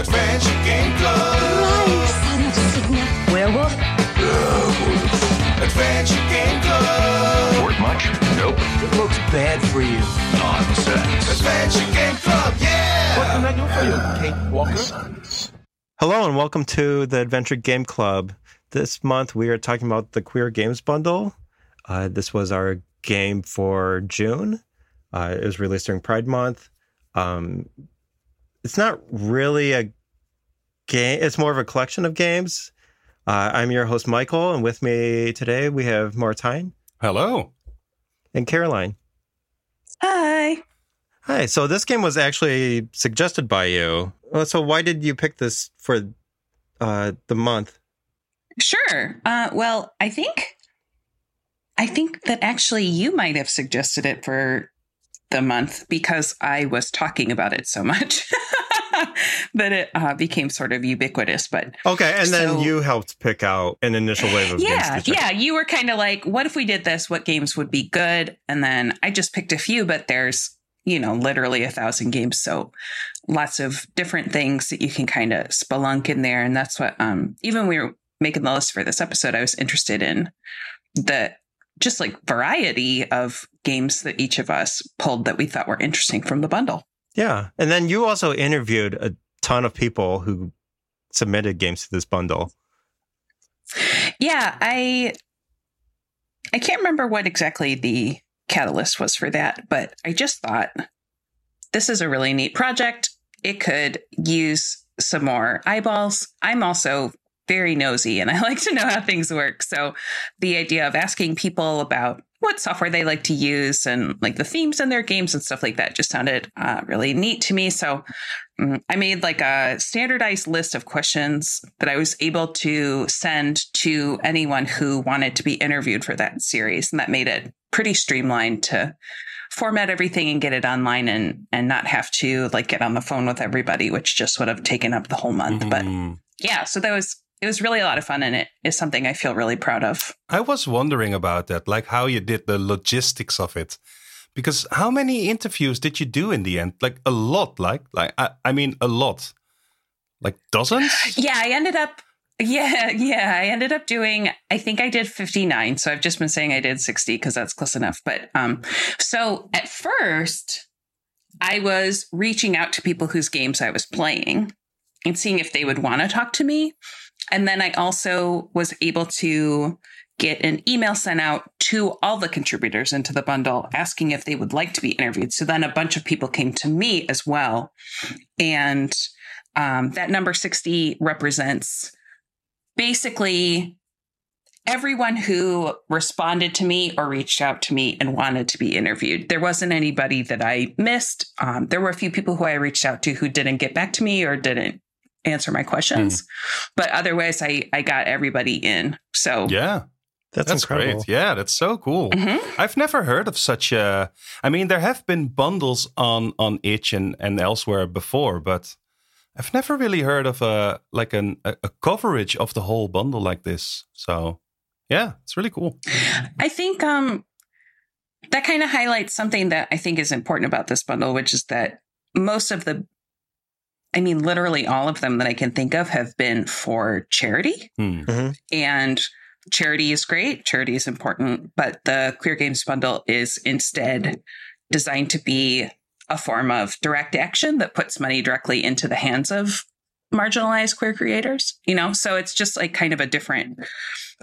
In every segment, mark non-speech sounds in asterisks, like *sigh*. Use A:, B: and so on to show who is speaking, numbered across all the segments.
A: Adventure Game Club.
B: Werewolf?
A: Adventure Game Club.
C: Work much? Nope.
D: It looks bad for you.
C: Nonsense.
A: Adventure Game Club. Yeah.
D: What can I do for you, Kate Walker?
E: Hello and welcome to the Adventure Game Club. This month we are talking about the Queer Games Bundle. Uh, this was our game for June. Uh, it was released during Pride Month. Um, it's not really a game, it's more of a collection of games. Uh, I'm your host, Michael, and with me today we have Martijn
F: Hello.
E: and Caroline.
B: Hi.
E: Hi. So this game was actually suggested by you. Uh, So why did you pick this for uh, the month?
B: Sure. Uh, well, I think, I think that actually you might have suggested it for the month because I was talking about it so much *laughs* that it uh, became sort of ubiquitous. But
E: Okay, and then you helped pick out an initial wave of
B: yeah,
E: games. to check.
B: yeah, you were kind of like, what if we did this? What games would be good? And then I just picked a few, but there's, you know, literally a thousand games. So lots of different things that you can kind of spelunk in there. And that's what, um, even we were making the list for this episode, I was interested in the just like variety of games that each of us pulled that we thought were interesting from the bundle.
E: Yeah, and then you also interviewed a ton of people who submitted games to this bundle.
B: Yeah, I I can't remember what exactly the catalyst was for that, but I just thought this is a really neat project. It could use some more eyeballs. I'm also very nosy and *laughs* I like to know how things work. So the idea of asking people about what software they like to use and like the themes in their games and stuff like that just sounded uh, really neat to me. So mm, I made like a standardized list of questions that I was able to send to anyone who wanted to be interviewed for that series. And that made it pretty streamlined to format everything and get it online and and not have to like get on the phone with everybody, which just would have taken up the whole month. But
F: Mm.
B: yeah, so that was it was really a lot of fun and it is something I feel really proud of.
F: I was wondering about that, like how you did the logistics of it. Because how many interviews did you do in the end? Like a lot, like like I, I mean a lot. Like dozens? *sighs*
B: Yeah, I ended up *laughs* yeah, yeah, I ended up doing I think I did 59. So I've just been saying I did 60 because that's close enough. But um so at first I was reaching out to people whose games I was playing and seeing if they would want to talk to me. And then I also was able to get an email sent out to all the contributors into the bundle asking if they would like to be interviewed. So then a bunch of people came to me as well. And um, that number 60 represents basically everyone who responded to me or reached out to me and wanted to be interviewed. There wasn't anybody that I missed. Um, there were a few people who I reached out to who didn't get back to me or didn't answer my questions, but otherwise, I I got everybody in. So
F: Yeah.
E: That's,
F: That's
E: incredible.
F: great. Yeah, that's so cool.
B: Mhm.
F: I've never heard of such a I mean there have been bundles on on itch and, and elsewhere before, but I've never really heard of a like an a, a coverage of the whole bundle like this. So yeah, it's really cool.
B: I think um, that kind of highlights something that I think is important about this bundle, which is that most of the, I mean, literally all of them that I can think of have been for charity.
F: Hmm.
B: And charity is great, charity is important, but the Queer Games bundle is instead designed to be a form of direct action that puts money directly into the hands of marginalized queer creators you know so it's just like kind of a different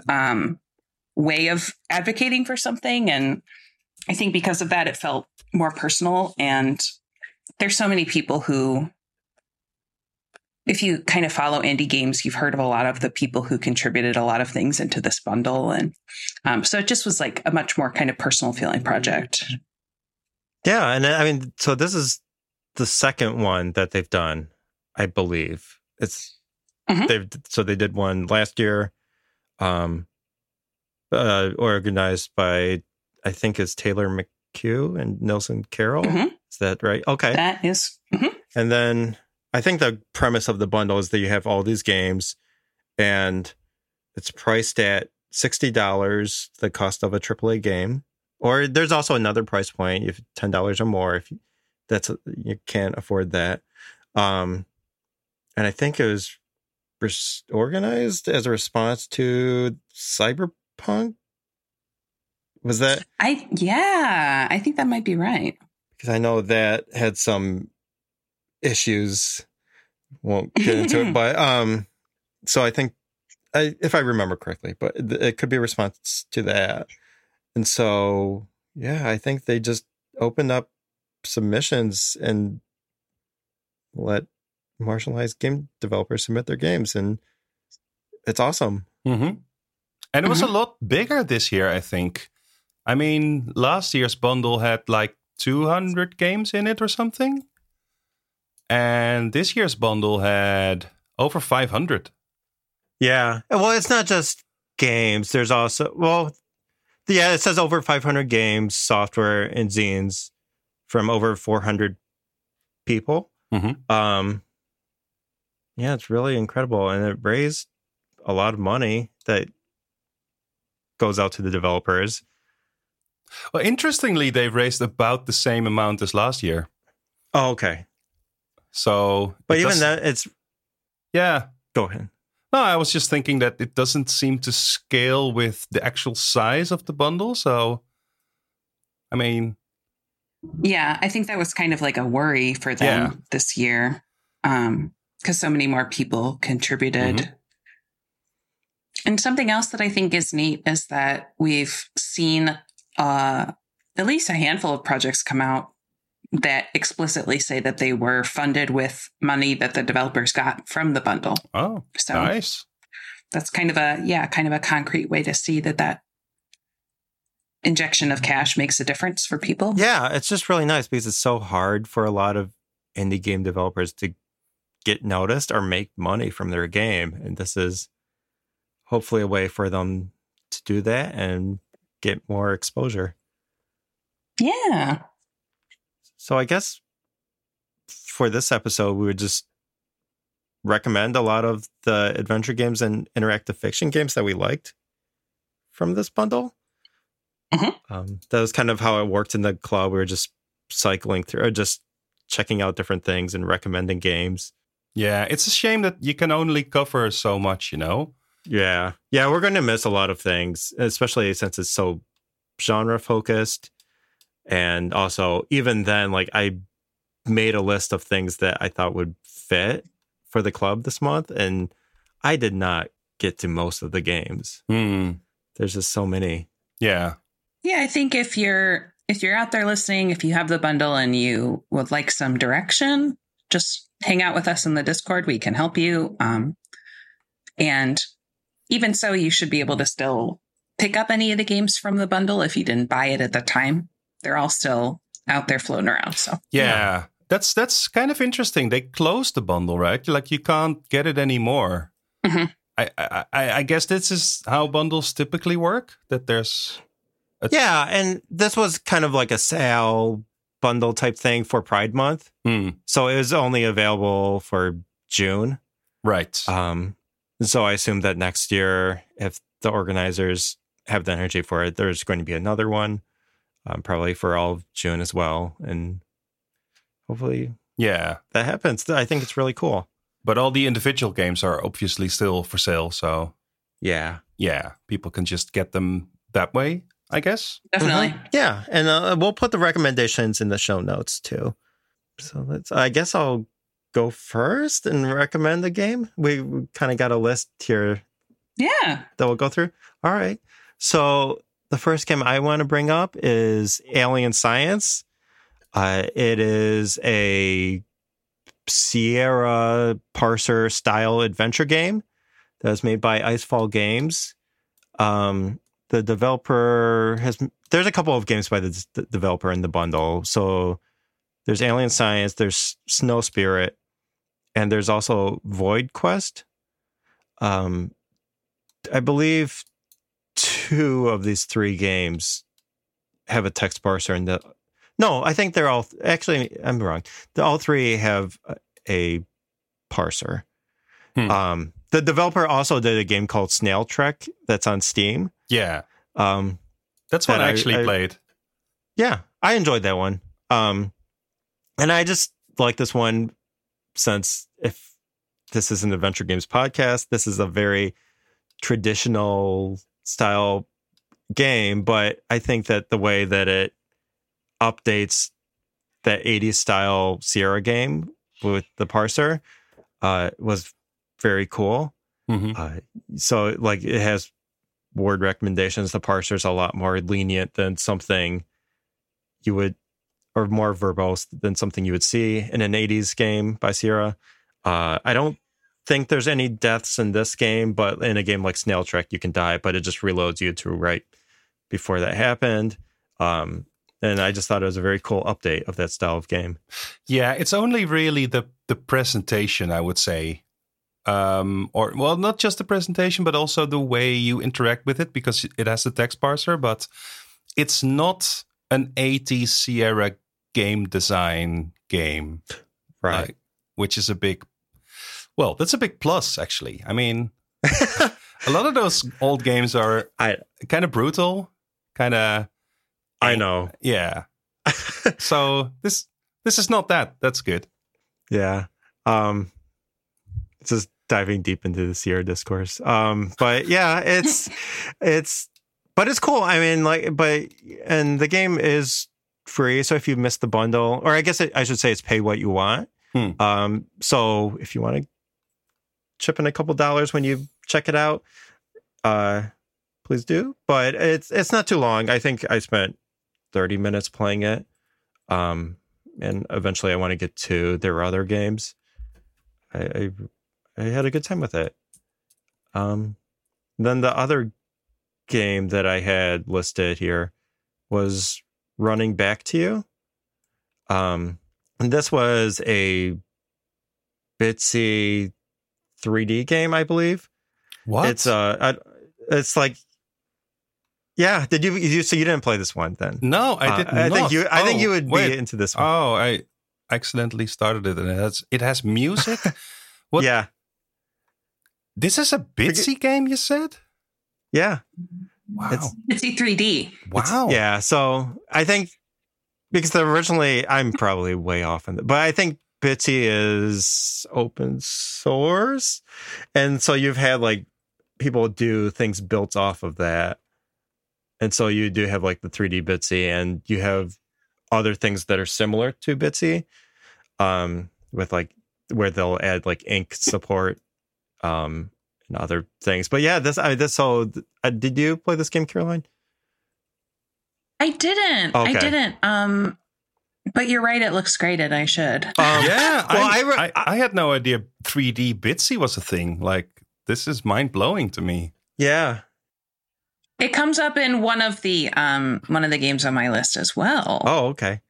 B: um way of advocating for something and i think because of that it felt more personal and there's so many people who if you kind of follow indie games you've heard of a lot of the people who contributed a lot of things into this bundle and um, so it just was like a much more kind of personal feeling project
E: Yeah, and I mean, so this is the second one that they've done, I believe. It's
B: Mhm.
E: they've so they did one last year, um, uh, organized by I think it's Taylor McHugh and Nelson Carroll.
B: Mhm.
E: Is that right? Okay,
B: that is mhm.
E: and then I think the premise of the bundle is that you have all these games, and it's priced at sixty dollars, the cost of a AAA game. Or there's also another price point, if ten dollars or more, if you- that's you can't afford that. Um, and I think it was res- organized as a response to Cyberpunk. Was that
B: I yeah, I think that might be right.
E: because I know that had some issues. Won't get into it, *laughs* but um, so I think I, if I remember correctly, but it could be a response to that, and so yeah, I think they just opened up submissions and let marginalized game developers submit their games, and it's awesome.
F: hmm And it was
B: Mhm.
F: a lot bigger this year, I think. I mean, last year's bundle had like 200 games in it or something. And this year's bundle had over 500.
E: Yeah. Well, it's not just games. There's also, well, yeah, it says over 500 games, software, and zines from over 400 people.
F: Mhm.
E: Um, yeah, it's really incredible. And it raised a lot of money that goes out to the developers.
F: Well, interestingly, they've raised about the same amount as last year.
E: Oh, okay.
F: So,
E: But even that, it's,
F: yeah.
E: go ahead.
F: No, I was just thinking that it doesn't seem to scale with the actual size of the bundle. So, I mean,
B: Yeah, I think that was kind of like a worry for them
F: Yeah.
B: this year. Um, because so many more people contributed.
F: Mm-hmm.
B: And something else that I think is neat is that we've seen uh, at least a handful of projects come out that explicitly say that they were funded with money that the developers got from the bundle.
F: oh,
B: So
F: nice.
B: that's kind of a yeah, kind of a concrete way to see that that injection of cash makes a difference for people.
E: Yeah, it's just really nice because it's so hard for a lot of indie game developers to get noticed or make money from their game. And this is hopefully a way for them to do that and get more exposure.
B: Yeah.
E: So I guess for this episode, we would just recommend a lot of the adventure games and interactive fiction games that we liked from this bundle.
B: Mhm.
E: Um, that was kind of how it worked in the club. We were just cycling through, or just checking out different things and recommending games.
F: Yeah, it's a shame that you can only cover so much, you know?
E: Yeah, yeah, we're going to miss a lot of things, especially since it's so genre focused. And also, even then, like I made a list of things that I thought would fit for the club this month, and I did not get to most of the games.
F: Hmm.
E: There's just so many.
F: Yeah.
B: Yeah, I think if you're if you're out there listening, if you have the bundle and you would like some direction, just hang out with us in the Discord. We can help you. Um, and even so, you should be able to still pick up any of the games from the bundle if you didn't buy it at the time. They're all still out there floating around. So
F: Yeah. That's that's kind of interesting. They closed the bundle, right? Like you can't get it anymore.
B: Mhm.
F: I, I I I guess this is how bundles typically work. That there's
E: Yeah, and this was kind of like a sale bundle type thing for Pride Month,
F: hmm,
E: so it was only available for June.
F: right.
E: Um, so I assume that next year, if the organizers have the energy for it, there's going to be another one, um, probably for all of June as well, and hopefully
F: yeah.
E: that happens. I think it's really cool.
F: But all the individual games are obviously still for sale, so
E: Yeah,
F: yeah, people can just get them that way, I guess.
B: definitely.
E: Mhm. yeah, and uh, we'll put the recommendations in the show notes too. So let's. I guess I'll go first and recommend the game. We, we kind of got a list here
B: Yeah.
E: that we'll go through. All right. So the first game I want to bring up is Alien Science. Uh, it is a Sierra parser style adventure game that was made by Icefall Games. Um, the developer has there's a couple of games by the, developer in the bundle. So there's Alien Science, there's Snow Spirit, and there's also Void Quest. Um, I believe two of these three games have a text parser and the. No, I think they're all actually. I'm wrong. The, all three have a, a parser.
F: Hmm.
E: Um, the developer also did a game called Snail Trek that's on Steam.
F: Yeah.
E: Um,
F: That's what
E: That
F: I
E: I-
F: actually
E: I-
F: played.
E: yeah, I enjoyed that one. Um, and I just like this one since if this is an adventure games podcast. This is a very traditional style game, but I think that the way that it updates that 80s style Sierra game with the parser uh, was very cool.
F: Mhm.
E: Uh, so, like, it has word recommendations. The parser's a lot more lenient than something you would, or more verbose than something you would see in an 80s game by Sierra. Uh, I don't think there's any deaths in this game, but in a game like Snail Trek, you can die, but it just reloads you to right before that happened. Um, and I just thought it was a very cool update of that style of game.
F: Yeah, it's only really the the presentation, I would say. Um, or well, not just the presentation, but also the way you interact with it, because it has the text parser. But it's not an 80s Sierra game design game,
E: Right.
F: like, which is a big. Well, that's a big plus, actually. I mean, *laughs* a lot of those old games are
E: I
F: kind of brutal, kind of
E: I know.
F: yeah. *laughs* so this this is not that. That's good.
E: Yeah. Um it's just diving deep into the Sierra discourse. Um but yeah, it's *laughs* it's but it's cool. I mean like but and the game is free, so if you missed the bundle or I guess it, I should say it's pay what you want.
F: Hmm.
E: Um so if you want to chip in a couple dollars when you check it out, uh please do. But it's it's not too long. I think I spent 30 minutes playing it. Um and eventually I want to get to their other games. I, I I had a good time with it. Um, then the other game that I had listed here was Running Back to You. Um, and this was a bitsy 3D game, I believe.
F: What?
E: It's uh, I, it's like, yeah. Did you you so you didn't play this one then?
F: no, I
E: Uh,
F: did
E: I think you I think
F: Oh,
E: you would
F: wait.
E: be into this one.
F: Oh, I accidentally started it, and it has it has music. *laughs* what?
E: Yeah,
F: This is a bitsy game. You said?
E: yeah.
F: Wow.
E: It's-
B: It's E 3D.
F: wow.
E: Yeah, so I think because originally I'm probably way off in the, but I think Bitsy is open source, and so you've had like people do things built off of that, and so you do have like the 3D Bitsy, and you have other things that are similar to Bitsy, um, with like where they'll add like ink support, um, and other things. But yeah, this I this so uh, did you play this game, Caroline?
B: I didn't.
E: Okay.
B: I didn't. Um, but you're right. It looks great, and I should.
E: Um,
F: Yeah.
E: Well,
F: I,
E: I re-
F: I, I had no idea 3D bitsy was a thing. Like this is mind blowing to me.
E: Yeah.
B: It comes up in one of the um one of the games on my list as well.
E: Oh, okay.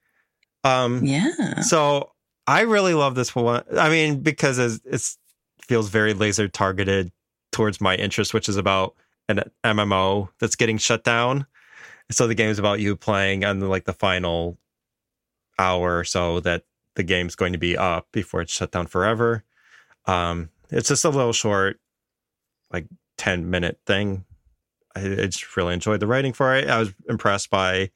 E: Um,
B: Yeah.
E: so I really love this one. I mean, because it's, it's feels very laser targeted towards my interest, which is about an MMO that's getting shut down. So the game's about you playing on the, like the final hour or so that the game's going to be up before it's shut down forever. Um, it's just a little short, like 10 minute thing. I, I just really enjoyed the writing for it. I was impressed by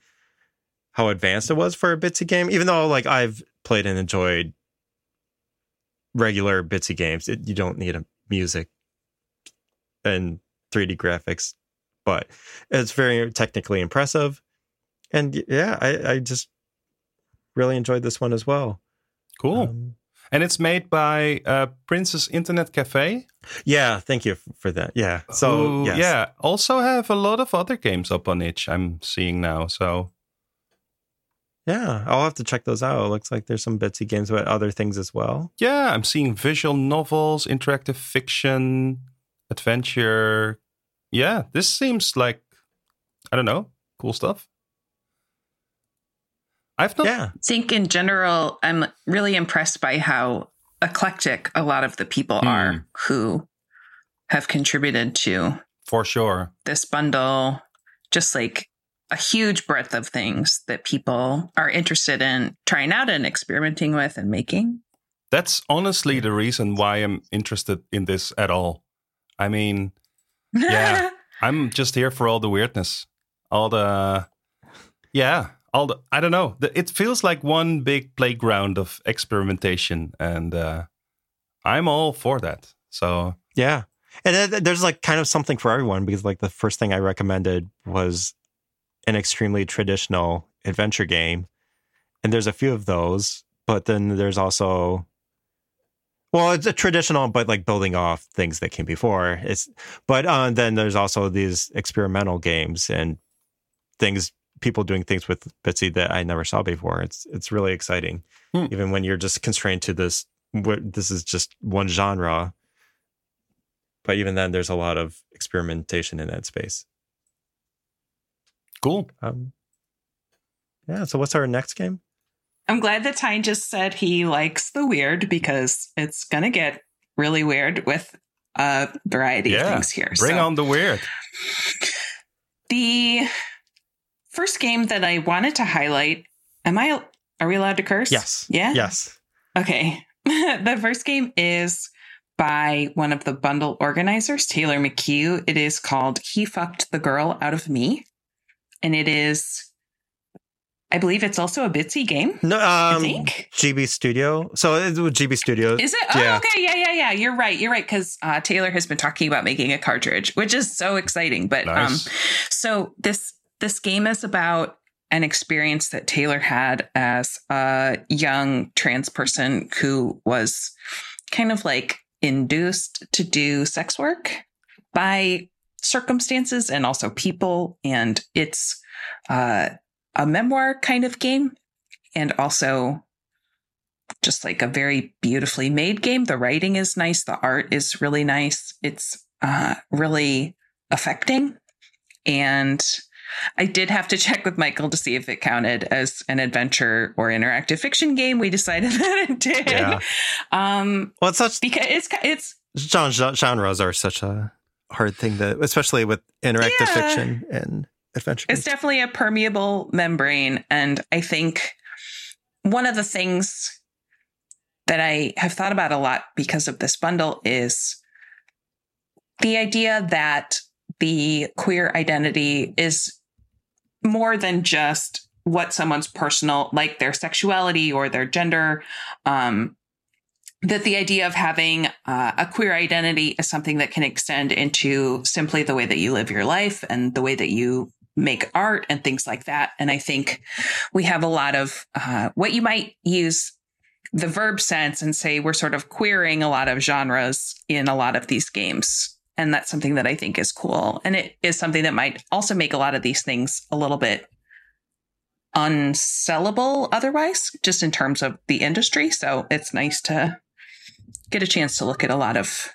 E: how advanced it was for a Bitsy game, even though like I've played and enjoyed regular Bitsy games. It, you don't need a music and 3D graphics, but it's very technically impressive. And yeah, I, I just really enjoyed this one as well.
F: Cool.
E: Um,
F: and it's made by uh, Princess Internet Cafe.
E: yeah, thank you for that. Yeah. So
F: who,
E: yes.
F: yeah, also have a lot of other games up on itch. I'm seeing now. So
E: yeah, I'll have to check those out. It looks like there's some Bitsy games about other things as well.
F: yeah, I'm seeing visual novels, interactive fiction, adventure. Yeah, this seems like I don't know, cool stuff. I've not.
E: Yeah.
B: I think in general, I'm really impressed by how eclectic a lot of the people
F: Hmm.
B: are who have contributed to
F: for sure.
B: this bundle. Just like a huge breadth of things that people are interested in trying out and experimenting with and making.
F: That's honestly the reason why I'm interested in this at all. I mean, *laughs* Yeah. I'm just here for all the weirdness, all the, yeah, all the. I don't know. It feels like one big playground of experimentation, and uh, I'm all for that. So
E: Yeah. And there's like kind of something for everyone because like the first thing I recommended was an extremely traditional adventure game. And there's a few of those, but then there's also well, it's a traditional but like building off things that came before. It's but uh, then there's also these experimental games and things people doing things with Bitsy that I never saw before. It's it's really exciting.
F: Hmm.
E: Even when you're just constrained to this what this is just one genre but even then there's a lot of experimentation in that space
F: cool.
E: um yeah so what's our next game
B: I'm glad that Tyne just said he likes the weird because it's gonna get really weird with a variety of things here.
F: Bring
B: So-
F: on the weird.
B: the first game that I wanted to highlight. Am I? Are we allowed to curse?
E: yes
B: Yeah.
E: yes
B: Okay. *laughs* the first game is by one of the bundle organizers, Taylor McHugh. It is called He Fucked the Girl Out of Me. And it is, I believe it's also a Bitsy game.
E: no
B: I
E: um
B: think.
E: gb studio so it's with gb studio
B: Is it? Oh,
E: yeah.
B: okay. Yeah, yeah, yeah. You're right. You're right. Because uh, Taylor has been talking about making a cartridge, which is so exciting. But
F: Nice.
B: um, so this this game is about an experience that Taylor had as a young trans person who was kind of like induced to do sex work by circumstances and also people. And it's uh, a memoir kind of game and also just like a very beautifully made game. The writing is nice. The art is really nice. It's uh, really affecting. And I did have to check with Michael to see if it counted as an adventure or interactive fiction game. We decided *laughs* that it did.
E: Yeah.
B: Um,
E: well it's such
B: because it's it's
E: gen- gen- genres are such a hard thing that especially with interactive
B: Yeah.
E: fiction and adventure
B: it's definitely a permeable membrane and i think one of the things that i have thought about a lot because of this bundle is the idea that the queer identity is more than just what someone's personal like their sexuality or their gender um that the idea of having uh, a queer identity is something that can extend into simply the way that you live your life and the way that you make art and things like that. And I think we have a lot of uh, what you might use the verb sense and say we're sort of queering a lot of genres in a lot of these games. And that's something that I think is cool. And it is something that might also make a lot of these things a little bit unsellable otherwise, just in terms of the industry. So it's nice to get a chance to look at a lot of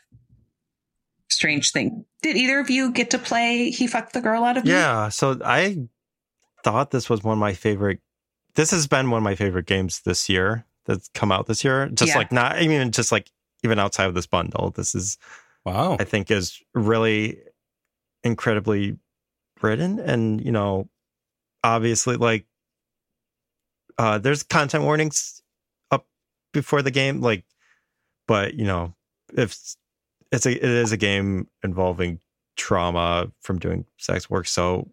B: strange thing. Did either of you get to play He Fucked the Girl Out of Me?
E: Yeah, so I thought this was one of my favorite. This has been one of my favorite games this year that's come out this year. Just
B: Yeah.
E: like not, I mean, just like even outside of this bundle, this is
F: Wow.
E: I think is really incredibly written, and you know, obviously like uh there's content warnings up before the game, like, but you know, if it's a it is a game involving trauma from doing sex work, so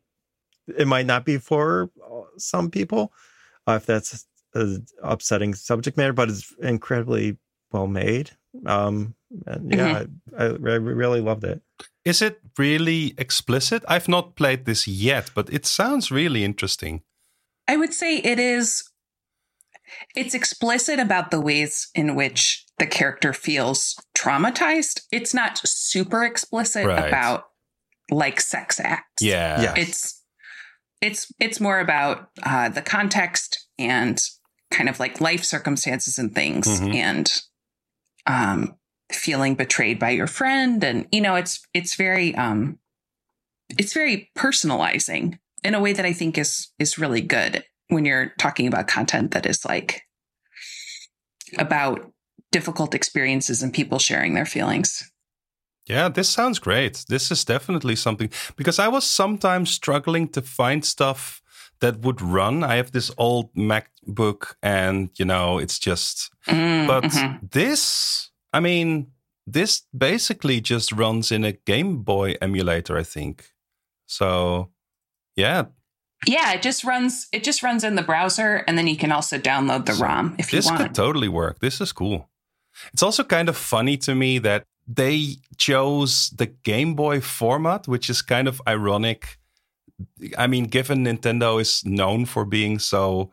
E: it might not be for uh, some people uh, if that's an upsetting subject matter, but it's incredibly well made. Um, and yeah, I, I, I really loved it.
F: Is it really explicit? I've not played this yet, but it sounds really interesting.
B: I would say it is it's explicit about the ways in which the character feels traumatized. It's not super explicit
F: Right.
B: about like sex acts.
F: Yeah.
E: Yeah.
B: It's it's it's more about uh, the context and kind of like life circumstances and things
F: Mhm.
B: and um feeling betrayed by your friend and you know it's it's very um it's very personalizing in a way that I think is is really good when you're talking about content that is like about difficult experiences and people sharing their feelings.
F: Yeah, this sounds great. This is definitely something because I was sometimes struggling to find stuff that would run. I have this old MacBook and, you know, it's just,
B: Mm,
F: but
B: mhm.
F: this, I mean, this basically just runs in a Game Boy emulator, I think. So, yeah,
B: yeah, it just runs it just runs in the browser and then you can also download the
F: So
B: ROM if you want.
F: this could totally work. This is cool. It's also kind of funny to me that they chose the Game Boy format, which is kind of ironic. I mean, given Nintendo is known for being so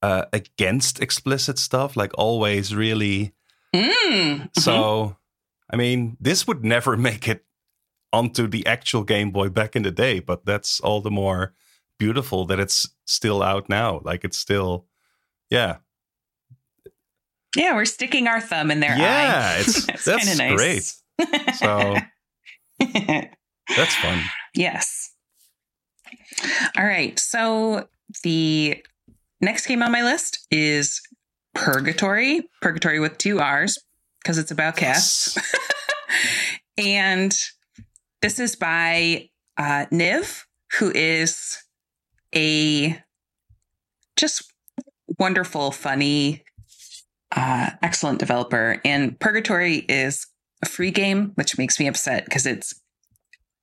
F: uh, against explicit stuff, like always really.
B: Mm,
F: So, I mean, this would never *laughs* make it onto the actual Game Boy back in the day, but that's all the more beautiful that it's still out now. Like it's still, yeah,
B: yeah, we're sticking our thumb in their
F: yeah,
B: eye.
F: it's *laughs*
B: It's
F: that's
B: kinda nice.
F: great. So that's *laughs* fun.
B: yes. All right. So the next game on my list is Purrgatory. Purrgatory with two R's because it's about cats. *laughs* and this is by uh, Niv, who is a just wonderful, funny, uh, excellent developer. And Purrgatory is a free game, which makes me upset because it's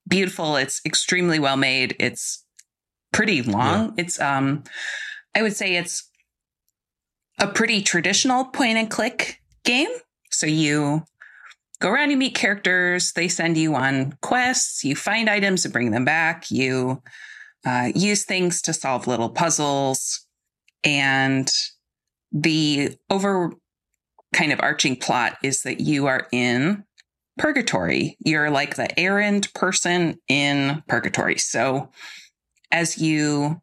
B: beautiful. It's extremely well made. It's pretty long. It's um, I would say it's a pretty traditional point and click game. So you go around, you meet characters, they send you on quests, you find items and bring them back, you uh, use things to solve little puzzles, and the over kind of arching plot is that you are in purgatory. You're like the errand person in purgatory. So as you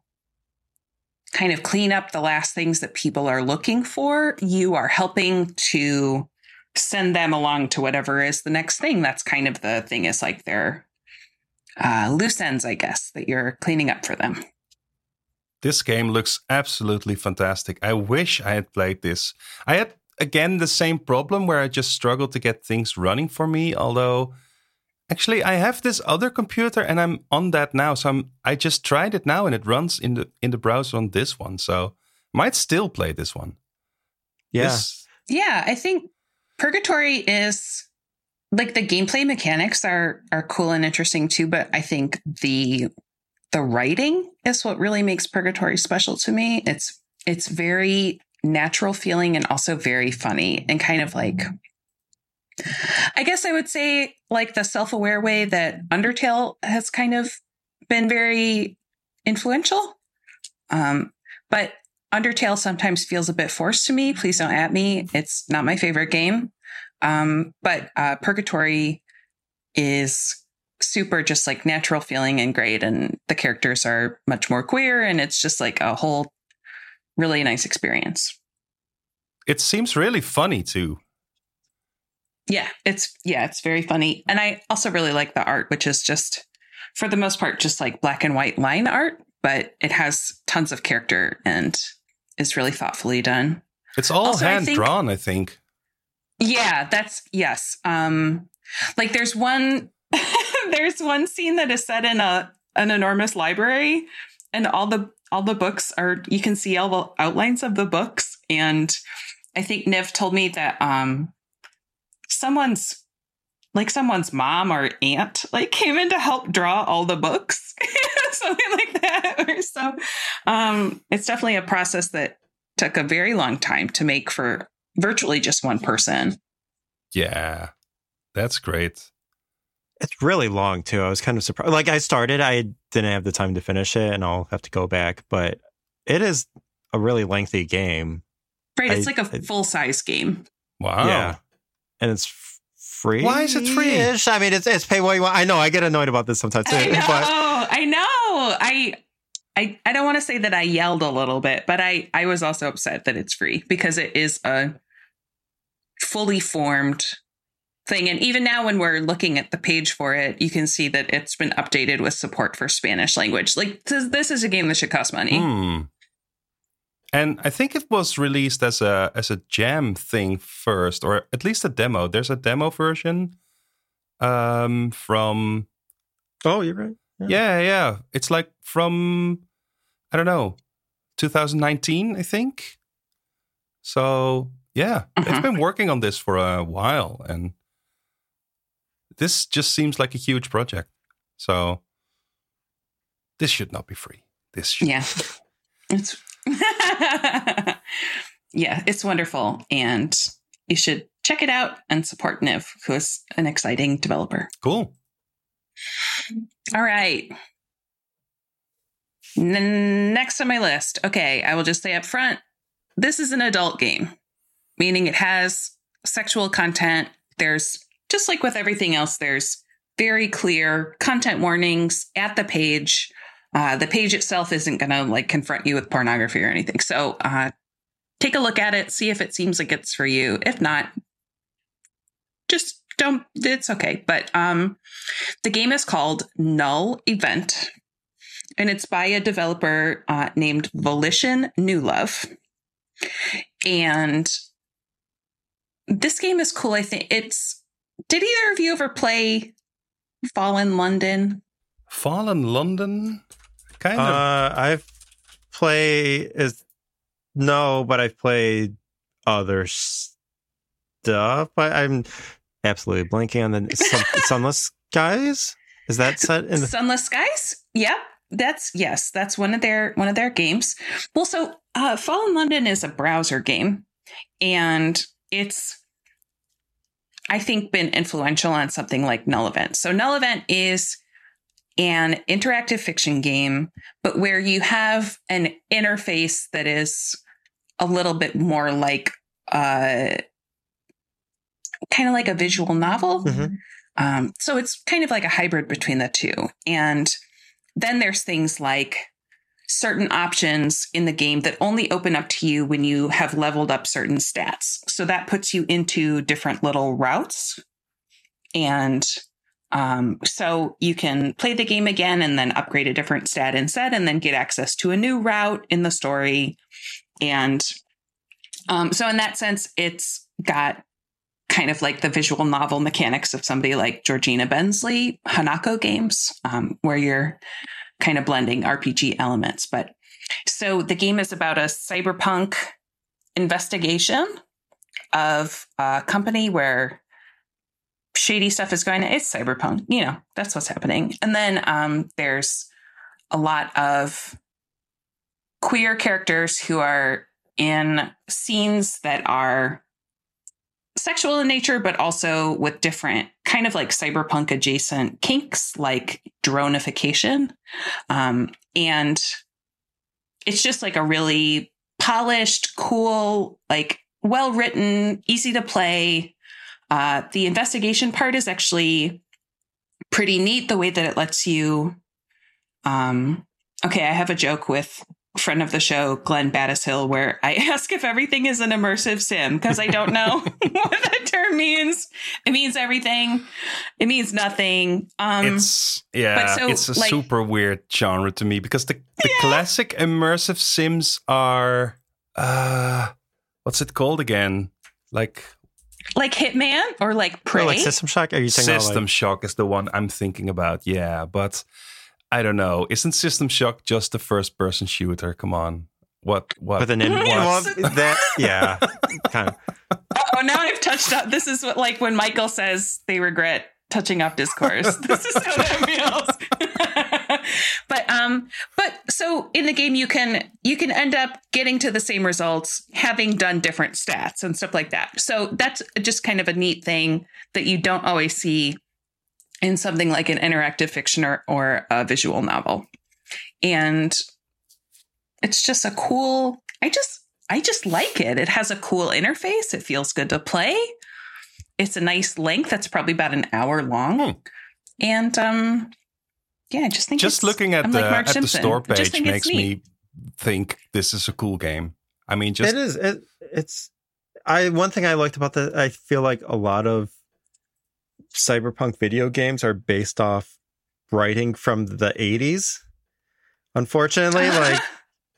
B: kind of clean up the last things that people are looking for, you are helping to send them along to whatever is the next thing. That's kind of the thing is like their uh, loose ends, I guess, that you're cleaning up for them.
F: This game looks absolutely fantastic. I wish I had played this. I had again the same problem where I just struggled to get things running for me. Although, actually, I have this other computer and I'm on that now. So I'm, I just tried it now and it runs in the in the browser on this one. So might still play this one.
E: Yeah.
F: This-
B: Yeah, I think Purrgatory is like the gameplay mechanics are are cool and interesting too, but I think the the writing is what really makes Purrgatory special to me. It's it's very natural feeling and also very funny and kind of like I guess I would say like the self-aware way that Undertale has kind of been very influential. Um, but Undertale sometimes feels a bit forced to me. Please don't at me. It's not my favorite game. Um, but uh, Purrgatory is super just like natural feeling and great. And the characters are much more queer. And it's just like a whole really nice experience.
F: it seems really funny too.
B: Yeah, it's yeah, it's very funny. And I also really like the art, which is just for the most part just like black and white line art, but it has tons of character and is really thoughtfully done.
F: It's all
B: Also, I
F: hand
B: think-
F: drawn, I think.
B: Yeah, that's yes. Um like there's one *laughs* there's one scene that is set in a an enormous library and all the all the books are you can see all the outlines of the books and I think Niv told me that um someone's like someone's mom or aunt like came in to help draw all the books *laughs* something like that so um it's definitely a process that took a very long time to make for virtually just one person
F: Yeah. That's great.
E: It's really long too. I was kind of surprised. Like I started, I didn't have the time to finish it, and I'll have to go back. But it is a really lengthy game.
B: right it's
E: I-
B: like a full-size game
F: Wow.
E: Yeah, and it's free.
F: Why is it free?
E: I mean, it's it's pay what you want. I know. I get annoyed about this sometimes too.
B: I know,
E: But
B: I know. I I I don't want to say that I yelled a little bit, but I I was also upset that it's free because it is a fully formed thing. And even now when we're looking at the page for it, you can see that it's been updated with support for Spanish language. Like this, this is a game that should cost money.
F: Hmm. And I think it was released as a as a jam thing first, or at least a demo. There's a demo version um, from
E: oh, you're right. Yeah.
F: yeah, yeah. It's like from I don't know, 2019, I think. So yeah,
B: Mhm.
F: they've been working on this for a while, and this just seems like a huge project. So this should not be free. This should
B: Yeah. It's *laughs* yeah, it's wonderful and you should check it out and support Niv, who is an exciting developer.
F: Cool.
B: All right. N- next on my list. Okay, I will just say up front this is an adult game, meaning it has sexual content. There's just like with everything else, there's very clear content warnings at the page. Uh, the page itself isn't going to like confront you with pornography or anything. So uh, take a look at it, see if it seems like it's for you. If not, just don't, it's okay. But um, the game is called Null Event, and it's by a developer uh, named Volition New Love. And this game is cool. I think it's. Did either of you ever play Fallen London?
F: Fallen London? Kind of.
E: Uh, I've played is no, but I've played other stuff. But I'm absolutely blanking on the sun, *laughs* Sunless Skies. Is that set in? The,
B: Sunless Skies? Yep. That's yes, that's one of their one of their games. Well, so uh Fallen London is a browser game and it's I think been influential on something like Null Event. So Null Event is an interactive fiction game, but where you have an interface that is a little bit more like uh kind of like a visual novel.
E: Mhm.
B: Um, so it's kind of like a hybrid between the two. And then there's things like certain options in the game that only open up to you when you have leveled up certain stats. So that puts you into different little routes. And um, so you can play the game again and then upgrade a different stat instead, and then get access to a new route in the story. And um, so, in that sense, it's got kind of like the visual novel mechanics of somebody like Georgina Bensley, Hanako games, um, where you're kind of blending RPG elements. But so the game is about a cyberpunk investigation of a company where shady stuff is going on. It's cyberpunk, you know, that's what's happening. And then um, there's a lot of queer characters who are in scenes that are sexual in nature, but also with different kind of like cyberpunk adjacent kinks, like dronification. Um, and it's just like a really polished, cool, like well written, easy to play. Uh, the investigation part is actually pretty neat the way that it lets you. Um, okay, I have a joke with friend of the show, Glenn Battishill, where I *laughs* ask if everything is an immersive sim because I don't know *laughs* *laughs* what that term means. It means everything. It means nothing. Um,
F: it's yeah,
B: so,
F: it's a
B: like-
F: super weird genre to me because the, the classic immersive sims are uh what's it called again? Like
B: like Hitman or like Prey.
E: or like System Shock? Are you saying
F: System Shock is the one I'm thinking about. Yeah, but I don't know. Isn't System Shock just a first person shooter? Come on. What what
E: with an in
B: Yes. *laughs*
E: well, that? Yeah, kind of.
B: oh, now I've touched up. This is what like when Michael says they regret touching up discourse. *laughs* this is how that feels. *laughs* but um, but so in the game you can you can end up getting to the same results having done different stats and stuff like that. So that's just kind of a neat thing that you don't always see in something like an interactive fiction or, or a visual novel. And it's just a cool I just I just like it. It has a cool interface. It feels good to play. It's a nice length. That's probably about an hour long.
F: Hmm.
B: And um yeah, just think
F: just
B: it's-
F: looking at
B: I'm
F: the
B: like Mark
F: at the store
B: I just
F: page makes me think this is a cool game. I mean, just
E: it is. It, it's. I one thing I liked about that. I feel like a lot of cyberpunk video games are based off writing from the '80s. Unfortunately, *laughs* like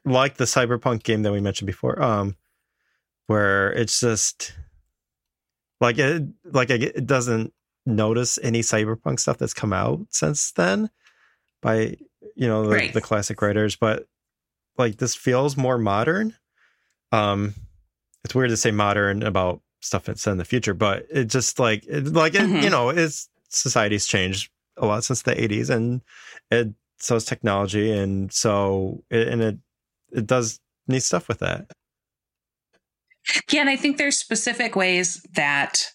E: like the cyberpunk game that we mentioned before, um, where it's just like it like it, it doesn't notice any cyberpunk stuff that's come out since then by you know the,
B: Right.
E: the classic writers, but like this feels more modern. Um, it's weird to say modern about stuff that's set in the future, but it just like it, like it,
B: Mhm.
E: you know, it's society's changed a lot since the '80s, and it so is technology, and so it, and it it does neat stuff with that.
B: Yeah, and I think there's specific ways that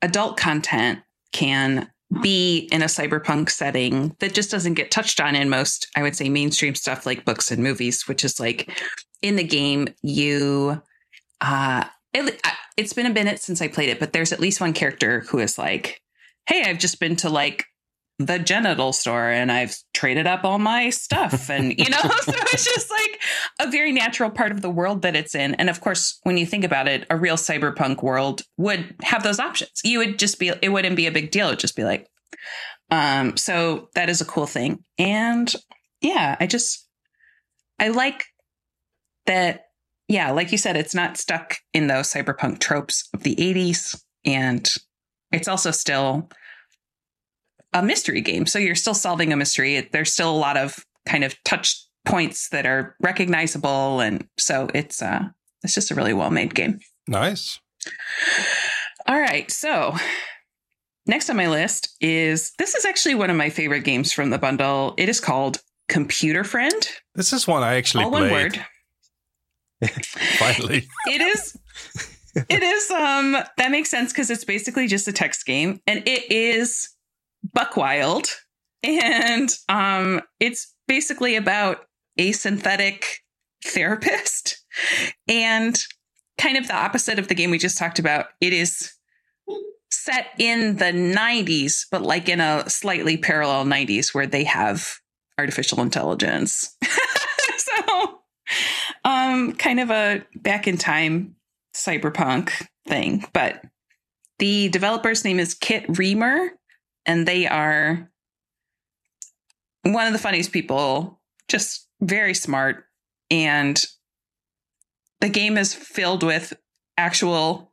B: adult content can be in a cyberpunk setting that just doesn't get touched on in most, I would say, mainstream stuff like books and movies, which is like in the game, you, uh, it, it's been a minute since I played it, but there's at least one character who is like, Hey, I've just been to like the genital store and I've traded up all my stuff. And, you know, *laughs* so it's just like a very natural part of the world that it's in. And of course, when you think about it, a real cyberpunk world would have those options. You would just be, it wouldn't be a big deal. It'd just be like, um, so that is a cool thing. And yeah, I just, I like that. Yeah, like you said, it's not stuck in those cyberpunk tropes of the 80s. And it's also still a mystery game. So you're still solving a mystery. There's still a lot of kind of touch points that are recognizable. And so it's uh it's just a really well made game.
F: Nice.
B: All right. So next on my list is this is actually one of my favorite games from the bundle. It is called Computer Friend.
F: This is one I actually
B: All
F: played.
B: one word. *laughs*
F: Finally.
B: It is it is um that makes sense because it's basically just a text game and it is buck wild. And um it's basically about a synthetic therapist. And kind of the opposite of the game we just talked about. It is set in the 90s but like in a slightly parallel 90s where they have artificial intelligence. *laughs* So um kind of a back in time cyberpunk thing but the developer's name is kit reamer and they are one of the funniest people, just very smart. And the game is filled with actual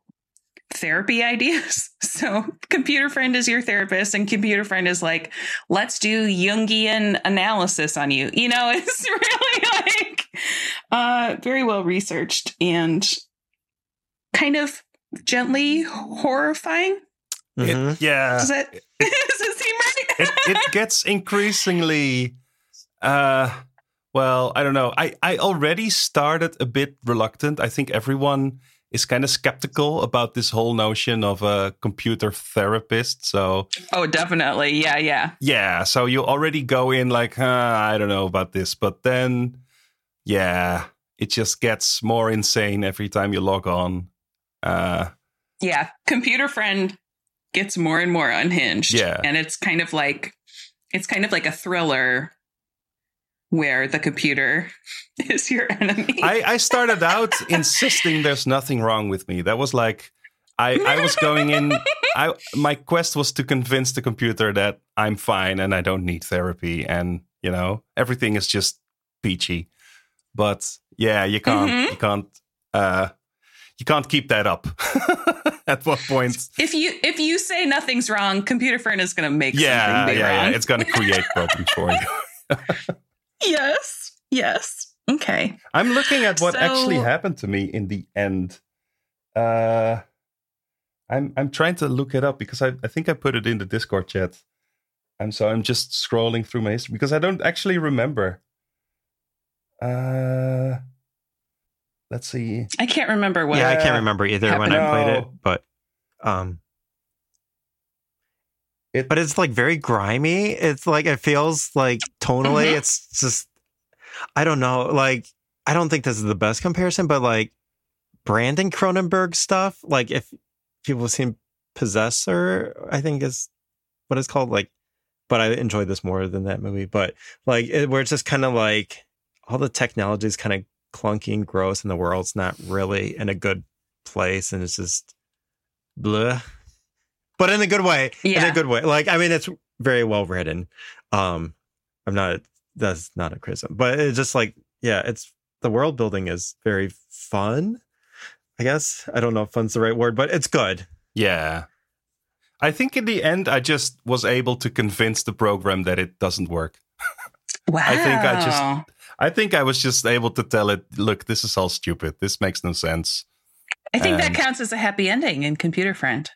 B: therapy *laughs* ideas. So, Computer Friend is your therapist, and Computer Friend is like, let's do Jungian analysis on you. You know, *laughs* it's really like uh, very well researched and kind of gently horrifying.
E: Mhm.
F: It, yeah.
B: Does that, does *laughs* it
F: it, *laughs* gets increasingly uh well i don't know i i already started a bit reluctant i think everyone is kind of skeptical about this whole notion of a computer therapist so
B: oh, definitely. Yeah, yeah.
F: yeah so you already go in like huh, i don't know about this but then yeah it just gets more insane every time you log on uh
B: Yeah. Computer Friend gets more and more unhinged.
F: Yeah.
B: And it's kind of like it's kind of like a thriller where the computer *laughs* is your enemy.
F: I, I started out *laughs* insisting there's nothing wrong with me. That was like I, I was going in I *laughs* my quest was to convince the computer that I'm fine and I don't need therapy and you know everything is just peachy. But yeah, you can't
B: Mhm.
F: you can't uh you can't keep that up. *laughs* At what point
B: if you if you say nothing's wrong, Computer Friend is gonna make
F: yeah,
B: something be
F: yeah, yeah, it's gonna create *laughs* problems for you. *laughs*
B: yes. Yes. Okay.
F: I'm looking at what
B: So-
F: actually happened to me in the end. Uh, I'm I'm trying to look it up because I, I think I put it in the Discord chat. And so I'm just scrolling through my history because I don't actually remember. Uh, let's see.
B: I can't remember what
E: yeah, I can't remember either when I played it, but um,
F: It-
E: but it's like very grimy. It's like it feels like tonally,
B: Mhm.
E: it's just I don't know. Like I don't think this is the best comparison, but like Brandon Cronenberg stuff. Like if people have seen Possessor, I think is what it's called. Like, but I enjoyed this more than that movie. But like it, where it's just kind of like all the technology is kind of clunky and gross, and the world's not really in a good place, and it's just blah. But in a good way. In a good way. Like I mean, it's very well written. Um, I'm not. That's not a criticism, but it's just like yeah, it's the world building is very fun. I guess I don't know if fun's the right word, but it's good.
F: Yeah. I think in the end, I just was able to convince the program that it doesn't work.
B: Wow. *laughs*
F: I think I just- I think I was just able to tell it, look, this is all stupid. This makes no sense.
B: I think that counts as a happy ending in Computer Friend.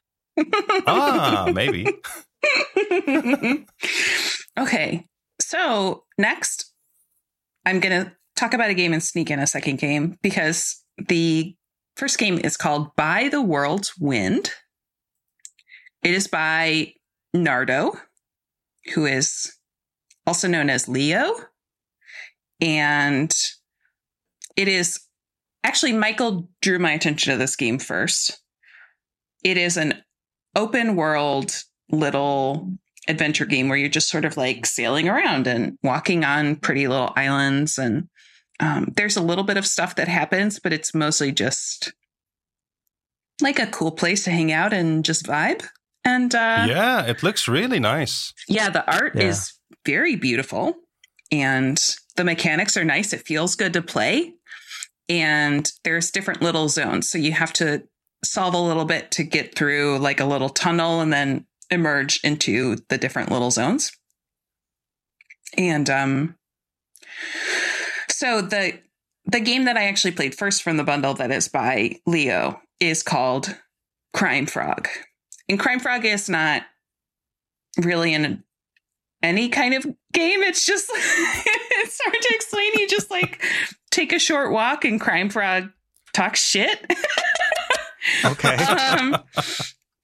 F: Ah, maybe. *laughs*
B: okay. So next, I'm going to talk about a game and sneak in a second game because the first game is called By the World's Wind. It is by Nardo, who is also known as Leo. And it is actually Michael drew my attention to this game first. It is an open world little adventure game where you're just sort of like sailing around and walking on pretty little islands and um, there's a little bit of stuff that happens but it's mostly just like a cool place to hang out and just vibe and uh,
F: yeah, it looks really nice.
B: yeah, the art
E: Yeah.
B: is very beautiful and the mechanics are nice. It feels good to play. And there's different little zones. So you have to solve a little bit to get through like a little tunnel and then emerge into the different little zones. And um so the the game that I actually played first from the bundle that is by Leo is called Crime Frog. And Crime Frog is not really an any kind of game. It's just *laughs* it's hard to explain. You just like take a short walk and Crime Frog talks shit. *laughs*
E: Okay.
B: um,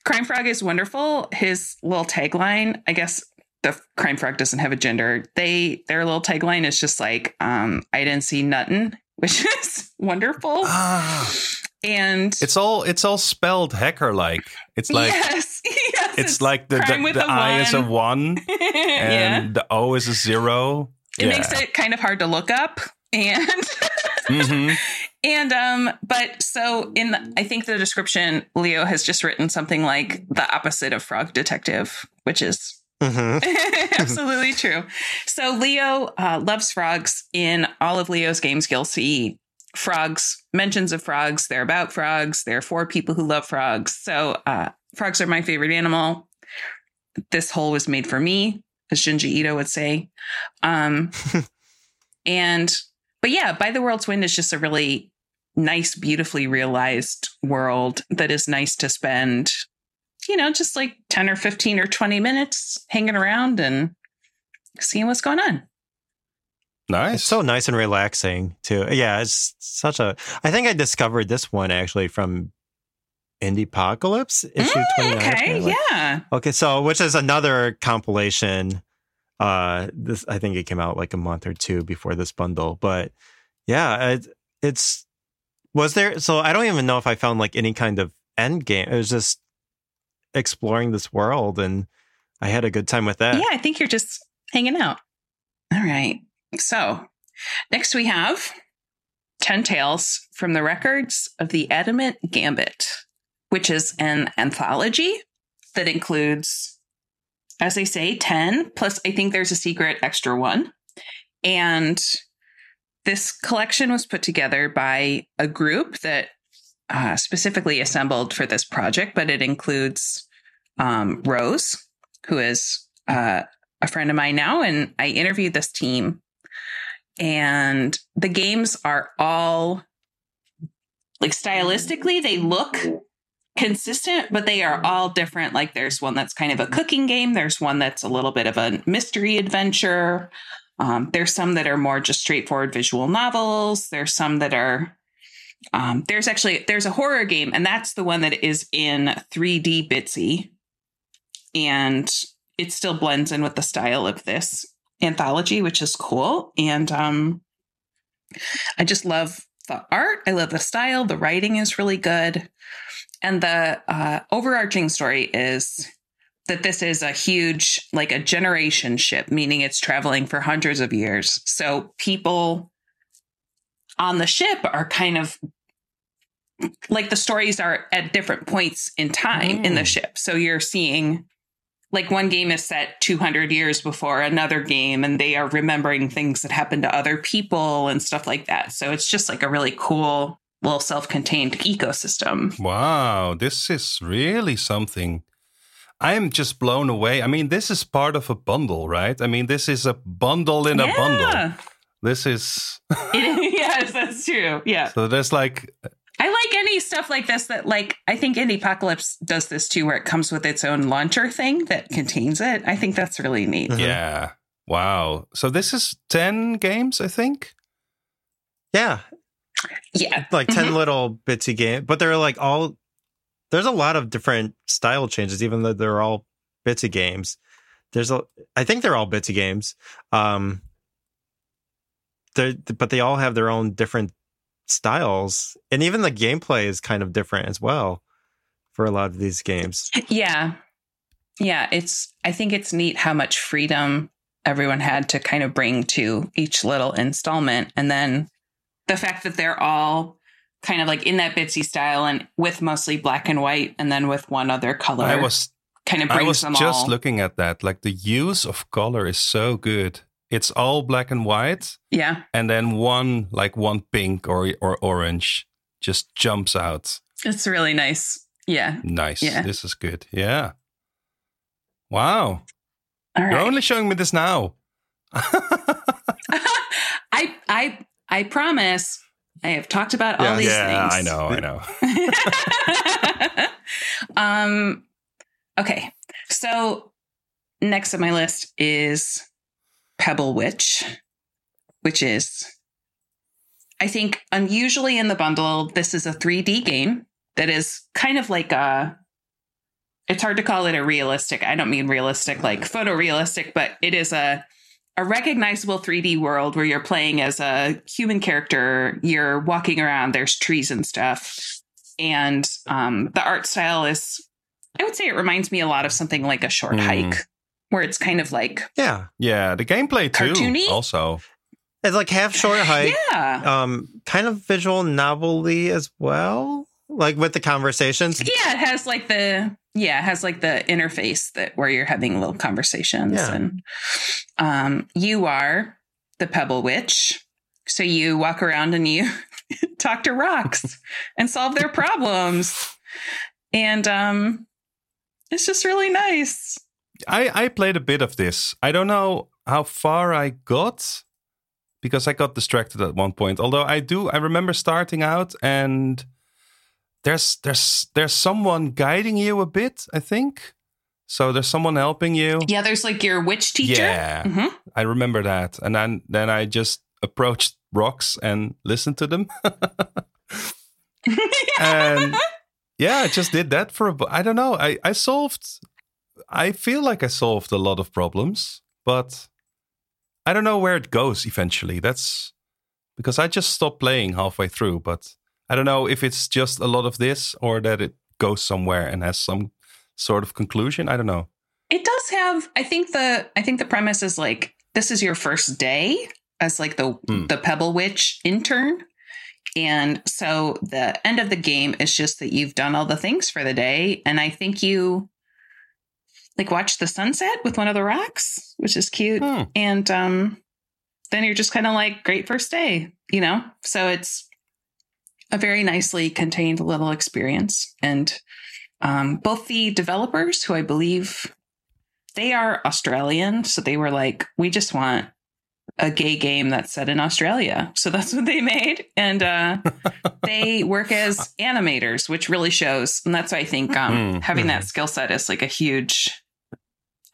B: Crime Frog is wonderful. His little tagline, I guess the Crime Frog doesn't have a gender. They their little tagline is just like um, I didn't see nuttin', *laughs* which is wonderful.
F: Ah,
B: And
F: it's all it's all spelled hacker like. It's like
B: yes, yes,
F: it's, like the
B: crime
F: the, the
B: a
F: I is a
B: one.
F: one *laughs*
B: yeah.
F: and the O is a zero.
B: It
F: yeah.
B: makes it kind of hard to look up. And *laughs*
F: Mhm.
B: and um, but so in the, I think the description, Leo has just written something like the opposite of frog detective, which is
E: hmm *laughs*
B: absolutely true. So Leo uh, loves frogs. In all of Leo's games, you'll see frogs, mentions of frogs. They're about frogs. They're for people who love frogs. So uh, frogs are my favorite animal. This hole was made for me, as Junji Ito would say. Um, *laughs* and but yeah, by the world's wind is just a really nice, beautifully realized world that is nice to spend, you know, just like 10 or 15 or 20 minutes hanging around and seeing what's going on.
F: Nice.
E: It's so nice and relaxing too. Yeah, it's such a. I think I discovered this one actually from Indiepocalypse issue
B: Mm,
E: twenty nine.
B: okay, yeah.
E: Okay, so which is another compilation. Uh, this I think it came out like a month or two before this bundle, but yeah, it, it's was there. So I don't even know if I found like any kind of end game. It was just exploring this world, and I had a good time with that.
B: Yeah, I think you're just hanging out. All right. So next we have 10 Tales from the Records of the Adamant Gambit, which is an anthology that includes, as they say, 10, plus I think there's a secret extra one. And this collection was put together by a group that uh, specifically assembled for this project, but it includes um, Rose, who is uh, a friend of mine now, and I interviewed this team. And the games are all like stylistically, they look consistent, but they are all different. Like there's one that's kind of a cooking game, there's one that's a little bit of a mystery adventure. Um, there's some that are more just straightforward visual novels. There's some that are um, there's actually there's a horror game, and that's the one that is in 3D Bitsy, and it still blends in with the style of this anthology, which is cool. And um, I just love the art. I love the style. The writing is really good, and the uh, overarching story is that this is a huge, like a generation ship, meaning it's traveling for hundreds of years. So people on the ship are kind of like the stories are at different points in time in the
F: Mm.
B: ship. So you're seeing like one game is set 200 years before another game and they are remembering things that happened to other people and stuff like that. So it's just like a really cool little self-contained ecosystem.
F: Wow, this is really something. I'm just blown away. I mean, this is part of a bundle, right? I mean, this is a bundle in a bundle. This *laughs* is
B: yes, that's true. Yeah.
F: so there's like
B: I like any stuff like this that like I think Indiepocalypse does this too, where it comes with its own launcher thing that contains it. I think that's really neat.
E: Mhm.
F: yeah. Wow. So this is 10 games, I think.
E: Yeah.
B: Yeah.
E: like 10
B: Mhm.
E: little bitsy games, but they're like all there's a lot of different style changes, even though they're all bitsy games. There's a I think they're all bitsy games. Um they're but they all have their own different styles. And even the gameplay is kind of different as well for a lot of these games.
B: Yeah. Yeah. It's, I think it's neat how much freedom everyone had to kind of bring to each little installment. And then the fact that they're all kind of like in that bitsy style and with mostly black and white and then with one other color
F: I was
B: kind of
F: I
B: brings
F: was
B: them
F: just
B: all.
F: looking at that. Like the use of color is so good. It's all black and white,
B: yeah.
F: and then one like one pink or or orange just jumps out.
B: It's really nice. Yeah.
F: Nice.
B: Yeah.
F: This is good. Yeah. Wow.
B: All
F: You're
B: right.
F: only showing me this now. *laughs* *laughs*
B: I, I, I promise I have talked about all
E: Yeah.
B: these
F: yeah,
B: things.
F: I know. I know. *laughs*
B: um okay so next on my list is pebble witch which is i think unusually in the bundle this is a 3d game that is kind of like a it's hard to call it a realistic i don't mean realistic like photorealistic but it is a a recognizable 3D world where you're playing as a human character, you're walking around, there's trees and stuff. And um, the art style is, I would say it reminds me a lot of something like a short
F: Hmm.
B: hike, where it's kind of like,
E: Yeah.
F: Yeah, the gameplay too.
B: Cartoony?
F: Also,
E: It's like half short *laughs* hike.
B: yeah.
E: Um kind of visual novelty as well. Like with the conversations.
B: Yeah, it has like the yeah, it has like the interface that where you're having little conversations
E: Yeah.
B: and um you are the pebble witch. So you walk around and you *laughs* talk to rocks and solve their problems. And um it's just really nice.
F: I I played a bit of this. I don't know how far I got because I got distracted at one point. Although I do, I remember starting out and there's there's there's someone guiding you a bit. I think so. There's someone helping you.
B: Yeah, there's like your witch teacher.
F: Yeah,
B: Mhm.
F: I remember that. And then then I just approached rocks and listened to them. *laughs* and yeah, I just did that for a. I don't know. I I solved. I feel like I solved a lot of problems, but I don't know where it goes eventually. That's because I just stopped playing halfway through. But I don't know if it's just a lot of this or that it goes somewhere and has some sort of conclusion. I don't know.
B: It does have I think the I think the premise is like this is your first day as like the
F: Hmm.
B: the Pebble Witch intern. And so the end of the game is just that you've done all the things for the day and I think you like watch the sunset with one of the rocks, which is cute.
F: Hmm.
B: And um then you're just kind of like great first day, you know? So it's a very nicely contained little experience and um, both the developers who I believe they are Australian. So they were like, we just want a gay game that's set in Australia. So that's what they made. And uh, *laughs* they work as animators, which really shows. And that's why I think um,
F: Mm,
B: having that skill set is like a huge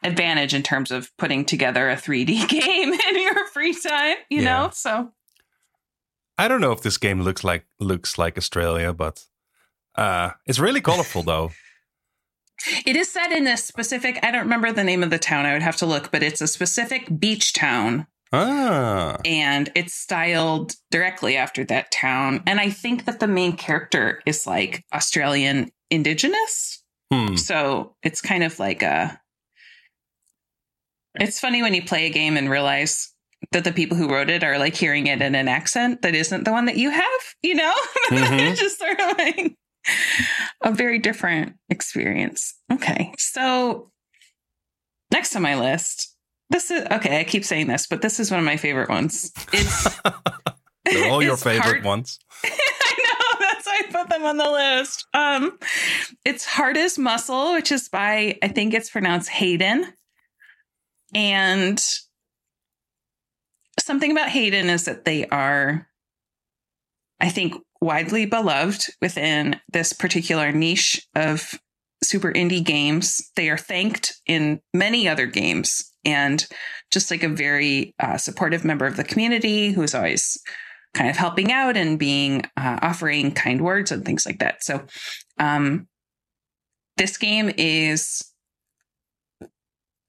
B: advantage in terms of putting together a 3D *laughs* game in your free time, you
F: Yeah.
B: know? So
F: I don't know if this game looks like looks like Australia, but uh, it's really colorful *laughs* though.
B: it is set in a specific, I don't remember the name of the town. I would have to look, but it's a specific beach town
F: Ah,
B: and it's styled directly after that town. And I think that the main character is like Australian indigenous.
F: hmm.
B: So it's kind of like a. It's funny when you play a game and realize that the people who wrote it are like hearing it in an accent that isn't the one that you have, you know? *laughs*
F: Mhm.
B: it's just sort of like a very different experience. Okay. So next on my list, this is okay. I keep saying this, but this is one of my favorite ones. It's *laughs*
F: They're all your favorite
B: hard-
F: ones. *laughs*
B: I know that's why I put them on the list. Um, it's Hard as Muscle, which is by I think it's pronounced Hayden. And something about Hayden is that they are, I think, widely beloved within this particular niche of super indie games. They are thanked in many other games and just like a very uh, supportive member of the community who's always kind of helping out and being uh, offering kind words and things like that. So, um, this game is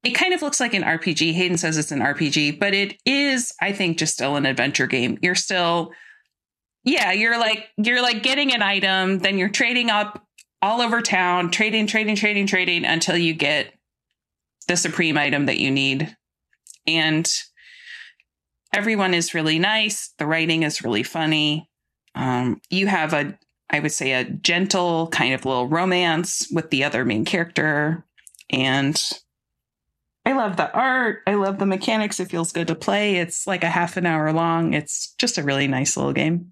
B: it kind of looks like an RPG. Hayden says it's an RPG, but it is, I think, just still an adventure game. You're still, yeah, you're like you're like getting an item, then you're trading up all over town, trading, trading, trading, trading until you get the supreme item that you need. And everyone is really nice. The writing is really funny. Um, you have a, I would say, a gentle kind of little romance with the other main character. And I love the art. I love the mechanics. It feels good to play. It's like a half an hour long. It's just a really nice little game.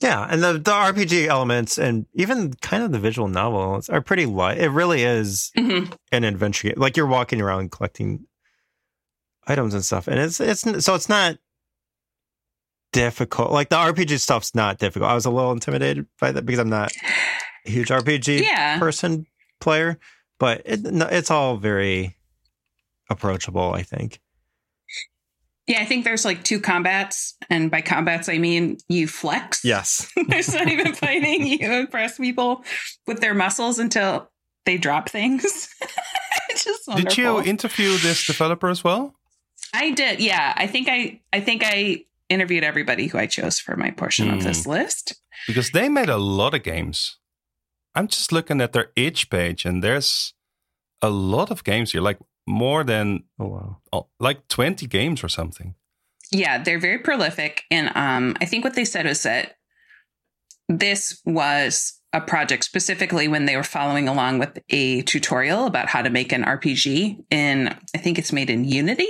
E: Yeah, and the the RPG elements and even kind of the visual novels are pretty light. It really is
B: Mhm.
E: an adventure game. Like you're walking around collecting items and stuff, and it's it's so it's not difficult. Like the RPG stuff's not difficult. I was a little intimidated by that because I'm not a huge RPG
B: Yeah.
E: person player, but it, it's all very approachable. I think.
B: Yeah, I think there's like two combats. And by combats, I mean you flex.
E: Yes. *laughs*
B: There's not even fighting. You impress people with their muscles until they drop things. *laughs* just.
F: Did you interview this developer as well?
B: I did. Yeah, I think I. I think I interviewed everybody who I chose for my portion of
F: Hmm.
B: this list.
F: Because they made a lot of games. I'm just looking at their itch page, and there's a lot of games here, like more than
E: Oh wow.
F: oh, like 20 games or something.
B: Yeah, they're very prolific, and um, I think what they said was that this was a project specifically when they were following along with a tutorial about how to make an RPG in. I think it's made in Unity,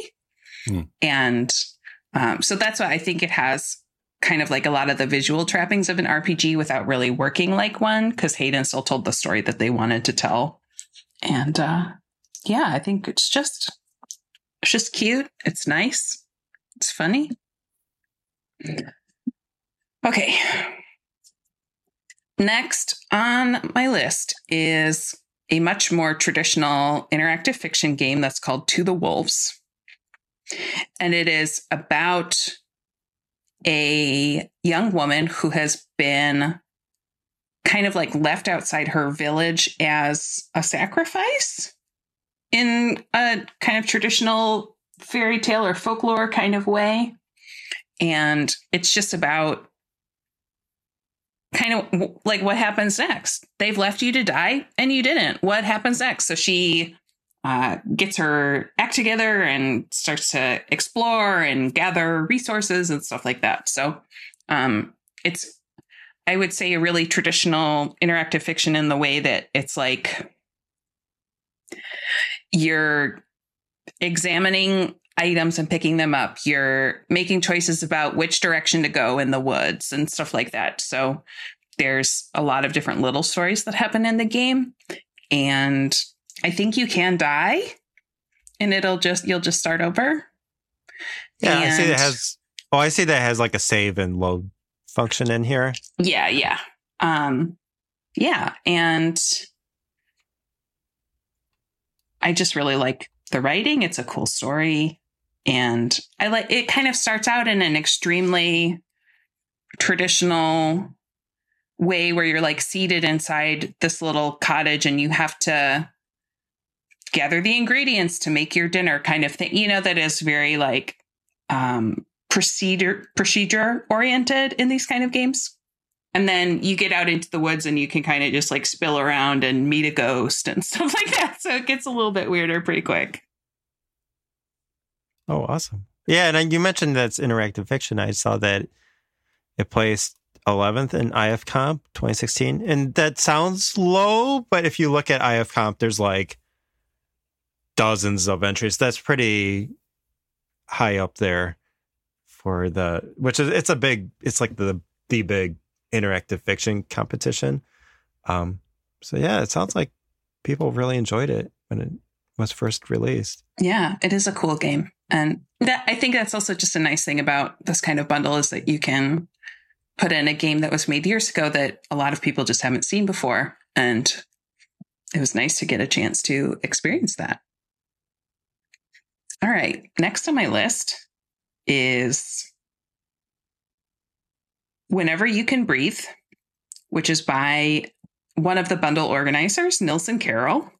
F: Hmm.
B: and um, so that's why I think it has kind of like a lot of the visual trappings of an RPG without really working like one because Hayden still told the story that they wanted to tell, and uh, yeah, I think it's just it's just cute. It's nice. It's funny. Okay. Next on my list is a much more traditional interactive fiction game that's called To the Wolves. And it is about a young woman who has been kind of like left outside her village as a sacrifice in a kind of traditional fairy tale or folklore kind of way. And it's just about kind of like what happens next. They've left you to die and you didn't. What happens next? So she uh, gets her act together and starts to explore and gather resources and stuff like that. So um, it's, I would say, a really traditional interactive fiction in the way that it's like you're examining items and picking them up. You're making choices about which direction to go in the woods and stuff like that. So there's a lot of different little stories that happen in the game. And I think you can die and it'll just, you'll just start over.
E: Yeah, I see that has. Oh, I see that has like a save and load function in here.
B: Yeah, yeah. Um yeah, and I just really like the writing. It's a cool story and I like it kind of starts out in an extremely traditional way where you're like seated inside this little cottage and you have to gather the ingredients to make your dinner kind of thing. You know that is very like um procedure procedure oriented in these kind of games. And then you get out into the woods and you can kind of just like spill around and meet a ghost and *laughs* stuff like that. So it gets a little bit weirder pretty quick.
E: Oh, awesome. Yeah, and you mentioned that's interactive fiction. I saw that it placed 11th in IF Comp 2016, and that sounds low, but if you look at IF Comp, there's like dozens of entries. That's pretty high up there for the which is it's a big it's like the the big interactive fiction competition. Um so yeah, it sounds like people really enjoyed it when it was first released.
B: Yeah, it is a cool game. And that I think that's also just a nice thing about this kind of bundle is that you can put in a game that was made years ago that a lot of people just haven't seen before. And it was nice to get a chance to experience that. All right. Next on my list is Whenever You Can Breathe, which is by one of the bundle organizers, Nilson Carroll.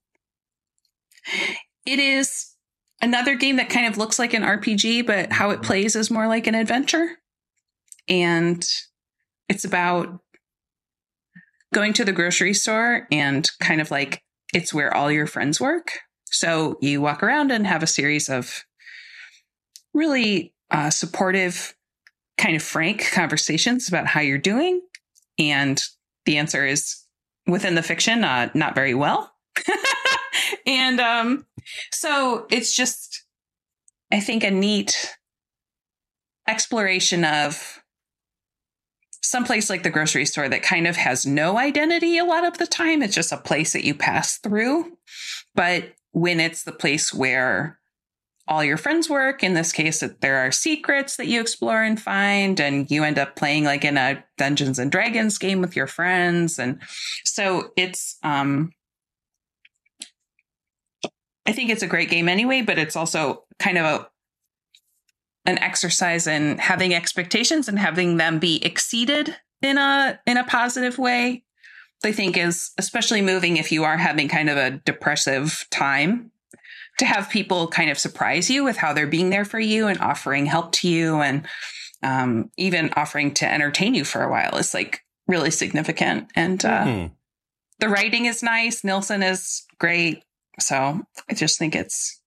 B: It is another game that kind of looks like an RPG, but how it plays is more like an adventure. And it's about going to the grocery store and kind of like it's where all your friends work. So you walk around and have a series of really uh, supportive, kind of frank conversations about how you're doing. And the answer is within the fiction, uh, not very well. *laughs* and um, so it's just, I think, a neat exploration of someplace like the grocery store that kind of has no identity a lot of the time. It's just a place that you pass through. But when it's the place where all your friends work, in this case, there are secrets that you explore and find, and you end up playing like in a Dungeons and Dragons game with your friends. And so it's, um, I think it's a great game anyway, but it's also kind of a an exercise in having expectations and having them be exceeded in a in a positive way. I think is especially moving if you are having kind of a depressive time to have people kind of surprise you with how they're being there for you and offering help to you and um, even offering to entertain you for a while is like really significant. And uh,
F: Hmm.
B: the writing is nice. Nilson is great. So I just think it's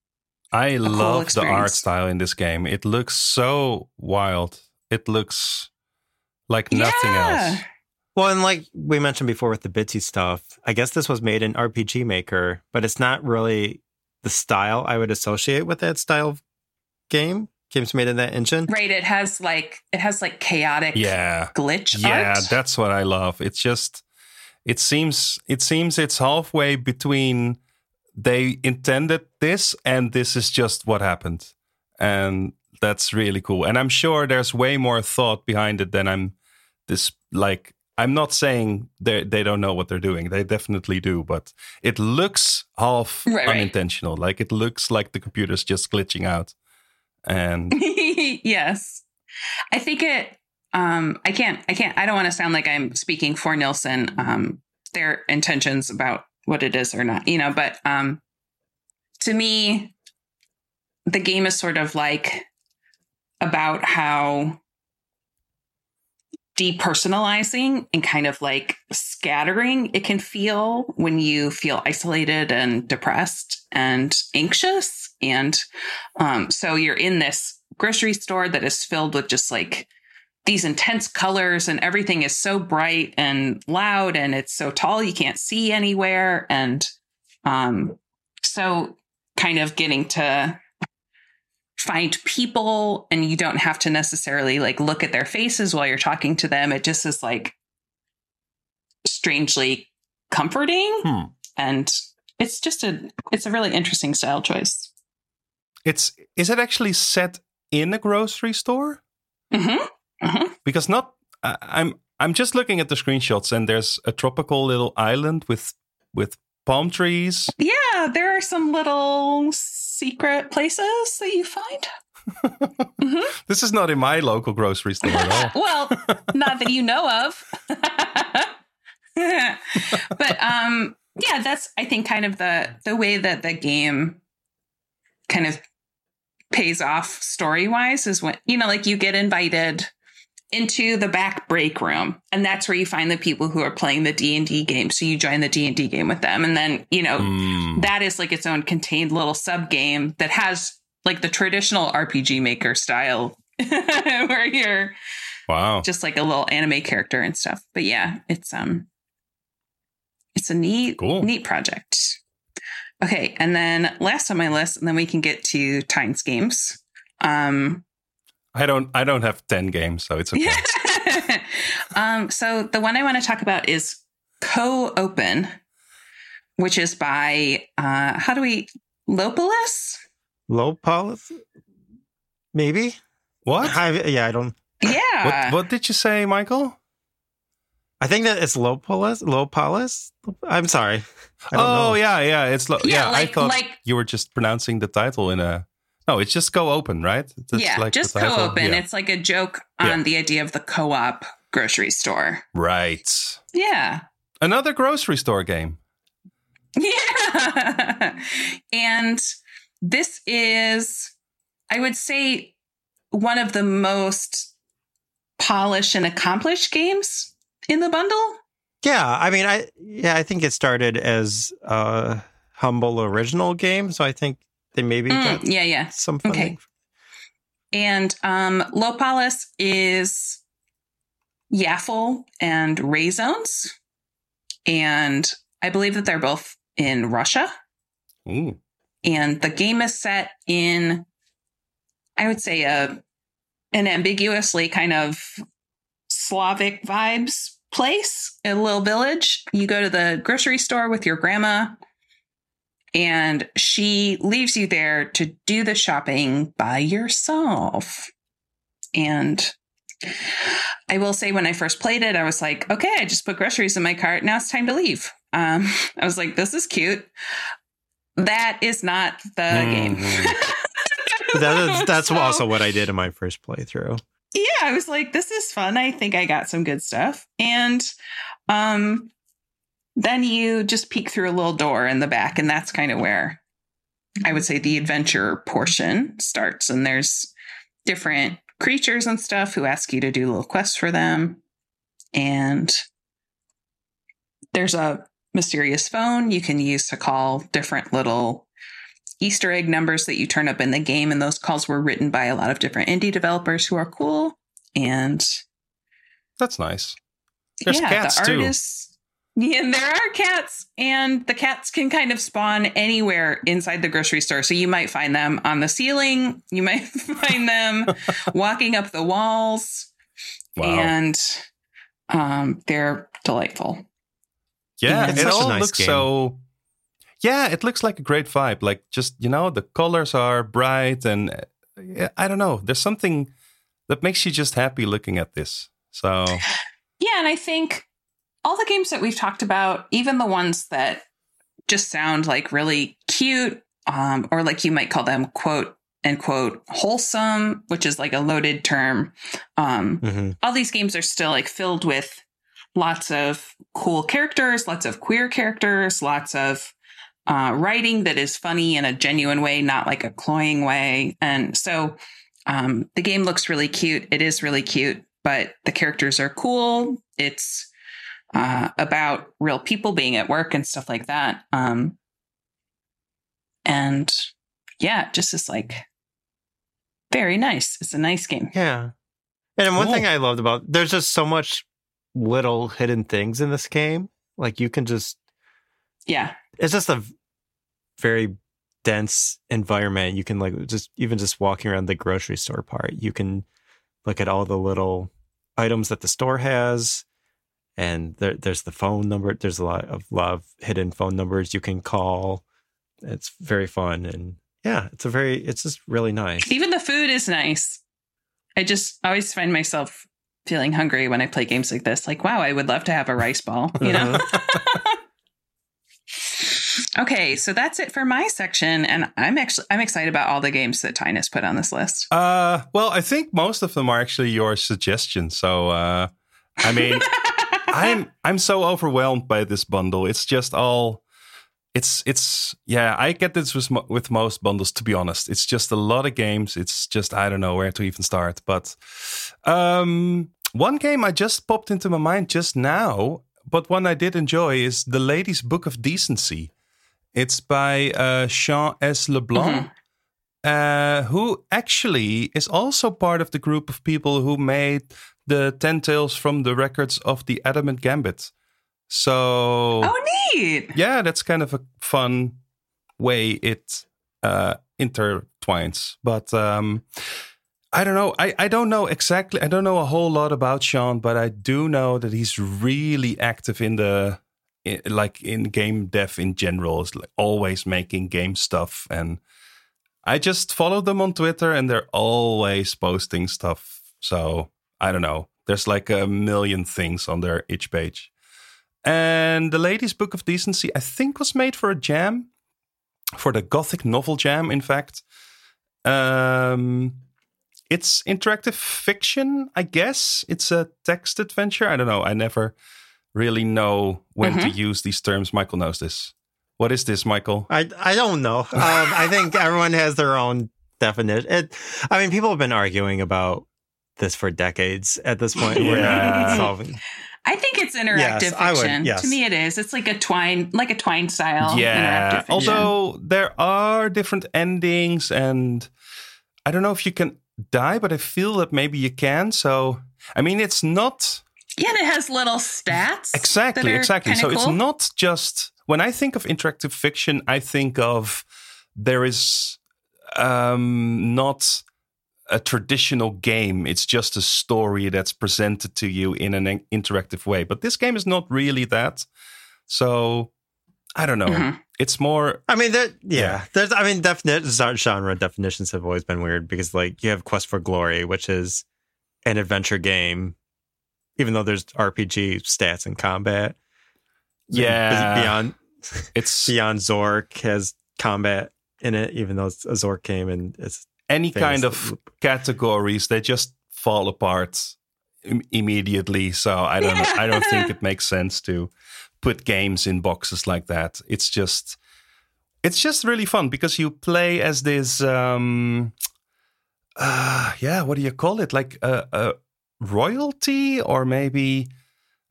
F: I
B: cool
F: love the art style in this game. It looks so wild. It looks like nothing
B: Yeah.
F: else.
E: Well, and like we mentioned before with the Bitsy stuff, I guess this was made in RPG Maker, but it's not really the style I would associate with that style of game. Games made in that engine.
B: right. It has like it has like chaotic
F: Yeah.
B: glitch
F: Yeah,
B: art.
F: that's what I love. It's just it seems it seems it's halfway between they intended this and this is just what happened. And that's really cool. And I'm sure there's way more thought behind it than I'm this like I'm not saying they they don't know what they're doing. They definitely do, but it looks half *laughs*
B: Right, right.
F: unintentional. Like it looks like the computer's just glitching out. And *laughs*
B: yes. I think it um I can't I can't I don't want to sound like I'm speaking for Nilson um their intentions about what it is or not, you know, but um to me the game is sort of like about how depersonalizing and kind of like scattering it can feel when you feel isolated and depressed and anxious. And um, so you're in this grocery store that is filled with just like these intense colors and everything is so bright and loud and it's so tall you can't see anywhere. And um, so kind of getting to find people and you don't have to necessarily like look at their faces while you're talking to them it just is like strangely comforting
F: Hmm.
B: and it's just a it's a really interesting style choice
F: it's is it actually set in a grocery store?
B: mm-hmm.
F: because not I- i'm i'm just looking at the screenshots and there's a tropical little island with with palm trees
B: Yeah, there are some little secret places that you find. *laughs*
F: this is not in my local grocery store at all *laughs*
B: well, not that you know of. *laughs* but um yeah, that's I think kind of the the way that the game kind of pays off story-wise is when you know like you get invited into the back break room and that's where you find the people who are playing the D&D game so you join the D&D game with them and then you know
F: Hmm.
B: that is like its own contained little sub game that has like the traditional RPG maker style *laughs* where you're
F: wow
B: just like a little anime character and stuff. But yeah, it's um it's a neat
F: Cool.
B: neat project. Okay, and then last on my list, and then we can get to Tynes games. Um
F: i don't i don't have 10 games so it's okay *laughs*
B: um so the one I want to talk about is Co-Open, which is by uh how do we Lopolis?
E: Low policy? Maybe?
F: what?
E: I, yeah, I don't.
B: Yeah.
F: what what did you say michael
E: I think that it's low police. Low police. I'm sorry. I don't
F: oh
E: know.
F: yeah yeah it's lo-
B: Yeah,
F: yeah,
B: like-
F: i thought
B: like-
F: you were just pronouncing the title in a no it's just go open right That's
B: yeah,
F: like
B: just
F: title?
B: co-open.
F: Yeah.
B: It's like a joke on
F: Yeah.
B: the idea of the co-op grocery store.
F: Right.
B: Yeah.
F: Another grocery store game.
B: Yeah. *laughs* and this is, I would say, one of the most polished and accomplished games in the bundle.
E: Yeah, I mean, I yeah, I think it started as a humble original game, so I think they maybe
B: Mm,
E: got
B: yeah, yeah.
E: some funding.
B: And um, Lopalis is Yaffle and Ray Zones. And I believe that they're both in Russia.
F: Ooh.
B: And the game is set in, I would say, a an ambiguously kind of Slavic vibes place, a little village. You go to the grocery store with your grandma, and she leaves you there to do the shopping by yourself. And I will say, when I first played it, I was like, okay, I just put groceries in my cart. Now it's time to leave. Um, *laughs* I was like, this is cute. That is not the game.
F: Mhm.
E: That is, *laughs* that's
B: So-
E: also what I did in my first playthrough.
B: yeah i was like this is fun i think i got some good stuff and um then you just peek through a little door in the back and that's kind of where i would say the adventure portion starts and there's different creatures and stuff who ask you to do little quests for them and there's a mysterious phone you can use to call different little Easter egg numbers that you turn up in the game, and those calls were written by a lot of different indie developers who are cool. And
F: That's nice. There's
B: yeah,
F: cats
B: the
F: too.
B: Artists. Yeah, and there are cats, and the cats can kind of spawn anywhere inside the grocery store. So you might find them on the ceiling, you might *laughs* find them *laughs* walking up the walls,
F: Wow.
B: and um, they're delightful.
F: yeah,
E: It's
F: it
E: a
F: all
E: nice
F: looks
E: game.
F: so. Yeah, it looks like a great vibe. Like just you know, the colors are bright, and uh, I don't know. There's something that makes you just happy looking at this. So *sighs*
B: Yeah, and I think all the games that we've talked about, even the ones that just sound like really cute, um, or like you might call them quote and quote wholesome, which is like a loaded term. Um,
E: hmm
B: all these games are still like filled with lots of cool characters, lots of queer characters, lots of uh, writing that is funny in a genuine way, not like a cloying way. And so um, the game looks really cute. It is really cute, but the characters are cool. It's uh, about real people being at work and stuff like that. Um, and yeah, just is like very nice. It's a nice game.
E: Yeah. And one
F: Cool.
E: thing I loved about there's just so much little hidden things in this game. Like you can just
B: Yeah.
E: it's just a very dense environment. You can like just even just walking around the grocery store part, you can look at all the little items that the store has. And there, there's the phone number. There's a lot of lot of hidden phone numbers you can call. It's very fun and yeah, it's a very it's just really nice.
B: Even the food is nice. I just always find myself feeling hungry when I play games like this. Like, wow, I would love to have a rice ball, you know? *laughs* *laughs* okay, so that's it for my section. And I'm actually I'm excited about all the games that Tinus put on this list.
F: Uh, well, I think most of them are actually your suggestions. So, uh, I mean, *laughs* I'm I'm so overwhelmed by this bundle. It's just all. It's it's yeah. I get this with with most bundles. To be honest, it's just a lot of games. It's just I don't know where to even start. But um, one game I just popped into my mind just now, but one I did enjoy is the Ladies' Book of Decency. It's by uh, Jean S. LeBlanc uh, who actually is also part of the group of people who made the Ten Tales from the records of the Adamant Gambit. So
B: Oh, neat.
F: yeah, that's kind of a fun way it uh, intertwines. But um, I don't know. I, I don't know exactly. I don't know a whole lot about Sean, but I do know that he's really active in the i like in game dev in general. Is like always making game stuff, and I just follow them on Twitter, and they're always posting stuff. So I don't know. There's like a million things on their itch page. And the Ladies' Book of Decency, I think, was made for a jam, for the Gothic Novel Jam, in fact. Um, it's interactive fiction, I guess. It's a text adventure. I don't know. I never really know when to use these terms. Michael knows this. What is this, Michael?
E: I I don't know. Um, I think everyone has their own definition. It, I mean, people have been arguing about this for decades at this point. We're
F: Yeah.
E: not solving.
B: I think it's interactive
E: Yes, I would,
B: fiction.
E: yes.
B: To me, it is. It's like a twine, like a twine style.
F: yeah.
B: interactive.
F: Although there are different endings, and I don't know if you can die, but I feel that maybe you can. So, I mean, it's not
B: yeah, and it has little stats.
F: Exactly, exactly.
B: kinda
F: So it's not just when I think of interactive fiction, I think of there is um, not a traditional game. It's just a story that's presented to you in an interactive way. But this game is not really that. So I don't know.
B: Mhm.
F: It's more
E: I mean, that yeah.
F: Yeah.
E: There's, I mean, definite genre definitions have always been weird because, like, you have Quest for Glory, which is an adventure game, even though there's RPG stats and combat.
F: Yeah.
E: beyond
F: it's *laughs*
E: beyond Zork has combat in it, even though it's a Zork game and it's
F: any kind of categories they just fall apart im- immediately. So i don't know. I don't think it makes sense to put games in boxes like that. It's just it's just really fun because you play as this um uh yeah what do you call it? Like a, a royalty or maybe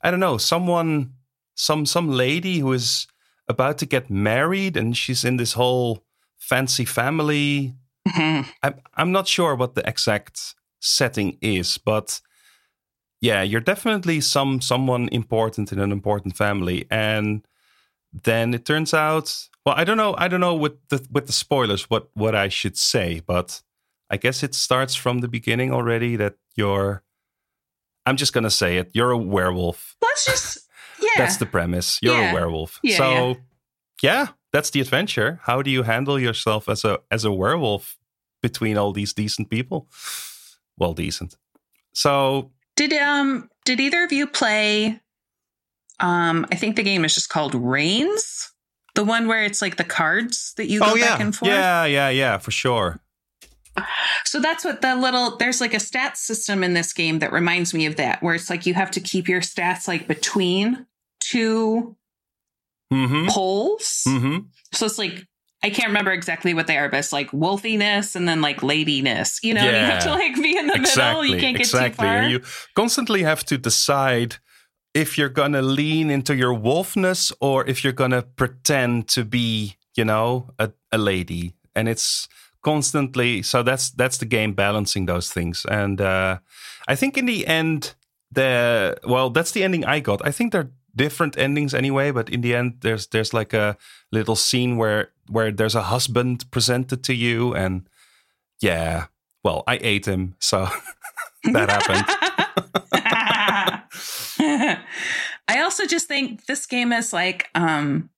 F: i don't know someone some some lady who is about to get married and she's in this whole fancy family. *laughs* I'm I'm not sure what the exact setting is, but yeah, you're definitely some someone important in an important family, and then it turns out. Well, I don't know. I don't know with the with the spoilers what what I should say, but I guess it starts from the beginning already that you're. I'm just gonna say it. You're a werewolf.
B: Let's just *laughs* yeah.
F: That's the premise. You're
B: Yeah.
F: a werewolf.
B: Yeah,
F: so
B: yeah.
F: yeah, that's the adventure. How do you handle yourself as a as a werewolf between all these decent people? Well, decent. So
B: Did um did either of you play um I think the game is just called Reigns? The one where it's like the cards that you go
E: Oh, yeah.
B: back and forth.
F: yeah, yeah, yeah, for sure.
B: So that's what the little there's like a stats system in this game that reminds me of that, where it's like you have to keep your stats like between two
F: Mm-hmm.
B: poles.
F: Mm-hmm.
B: So it's like I can't remember exactly what they are, but it's like wolfiness and then like ladiness. You know, and you have to like be in the middle. You can't get
F: exactly.
B: too far.
F: And you constantly have to decide if you're gonna lean into your wolfness or if you're gonna pretend to be, you know, a, a lady. And it's constantly so that's that's the game balancing those things. And uh I think in the end the well, that's the ending I got. I think they're different endings anyway, but in the end there's there's like a little scene where where there's a husband presented to you and yeah, well, I ate him, so *laughs* that happened. *laughs*
B: I also just think this game is like um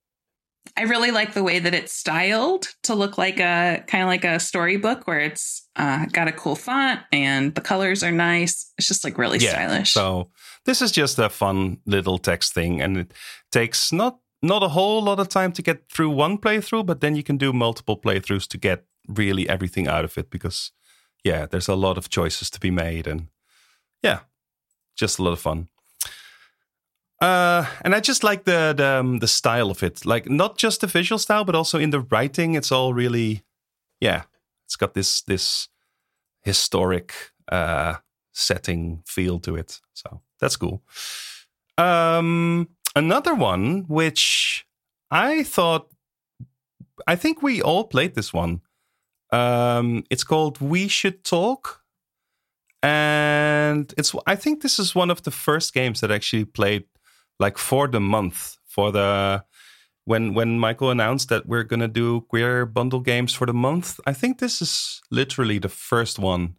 B: I really like the way that it's styled to look like a kind of like a storybook where it's uh, got a cool font and the colors are nice. It's just like really stylish.
F: So this is just a fun little text thing, and it takes not not a whole lot of time to get through one playthrough, but then you can do multiple playthroughs to get really everything out of it because yeah, there's a lot of choices to be made, and yeah, just a lot of fun. Uh, and I just like the the, um, the style of it, like not just the visual style, but also in the writing. It's all really, yeah, it's got this this historic uh, setting feel to it. So that's cool. Um, another one which I thought, I think we all played this one. Um, it's called We Should Talk. And it's I think this is one of the first games that I actually played like for the month for the when when Michael announced that we're gonna do queer bundle games for the month. I think this is literally the first one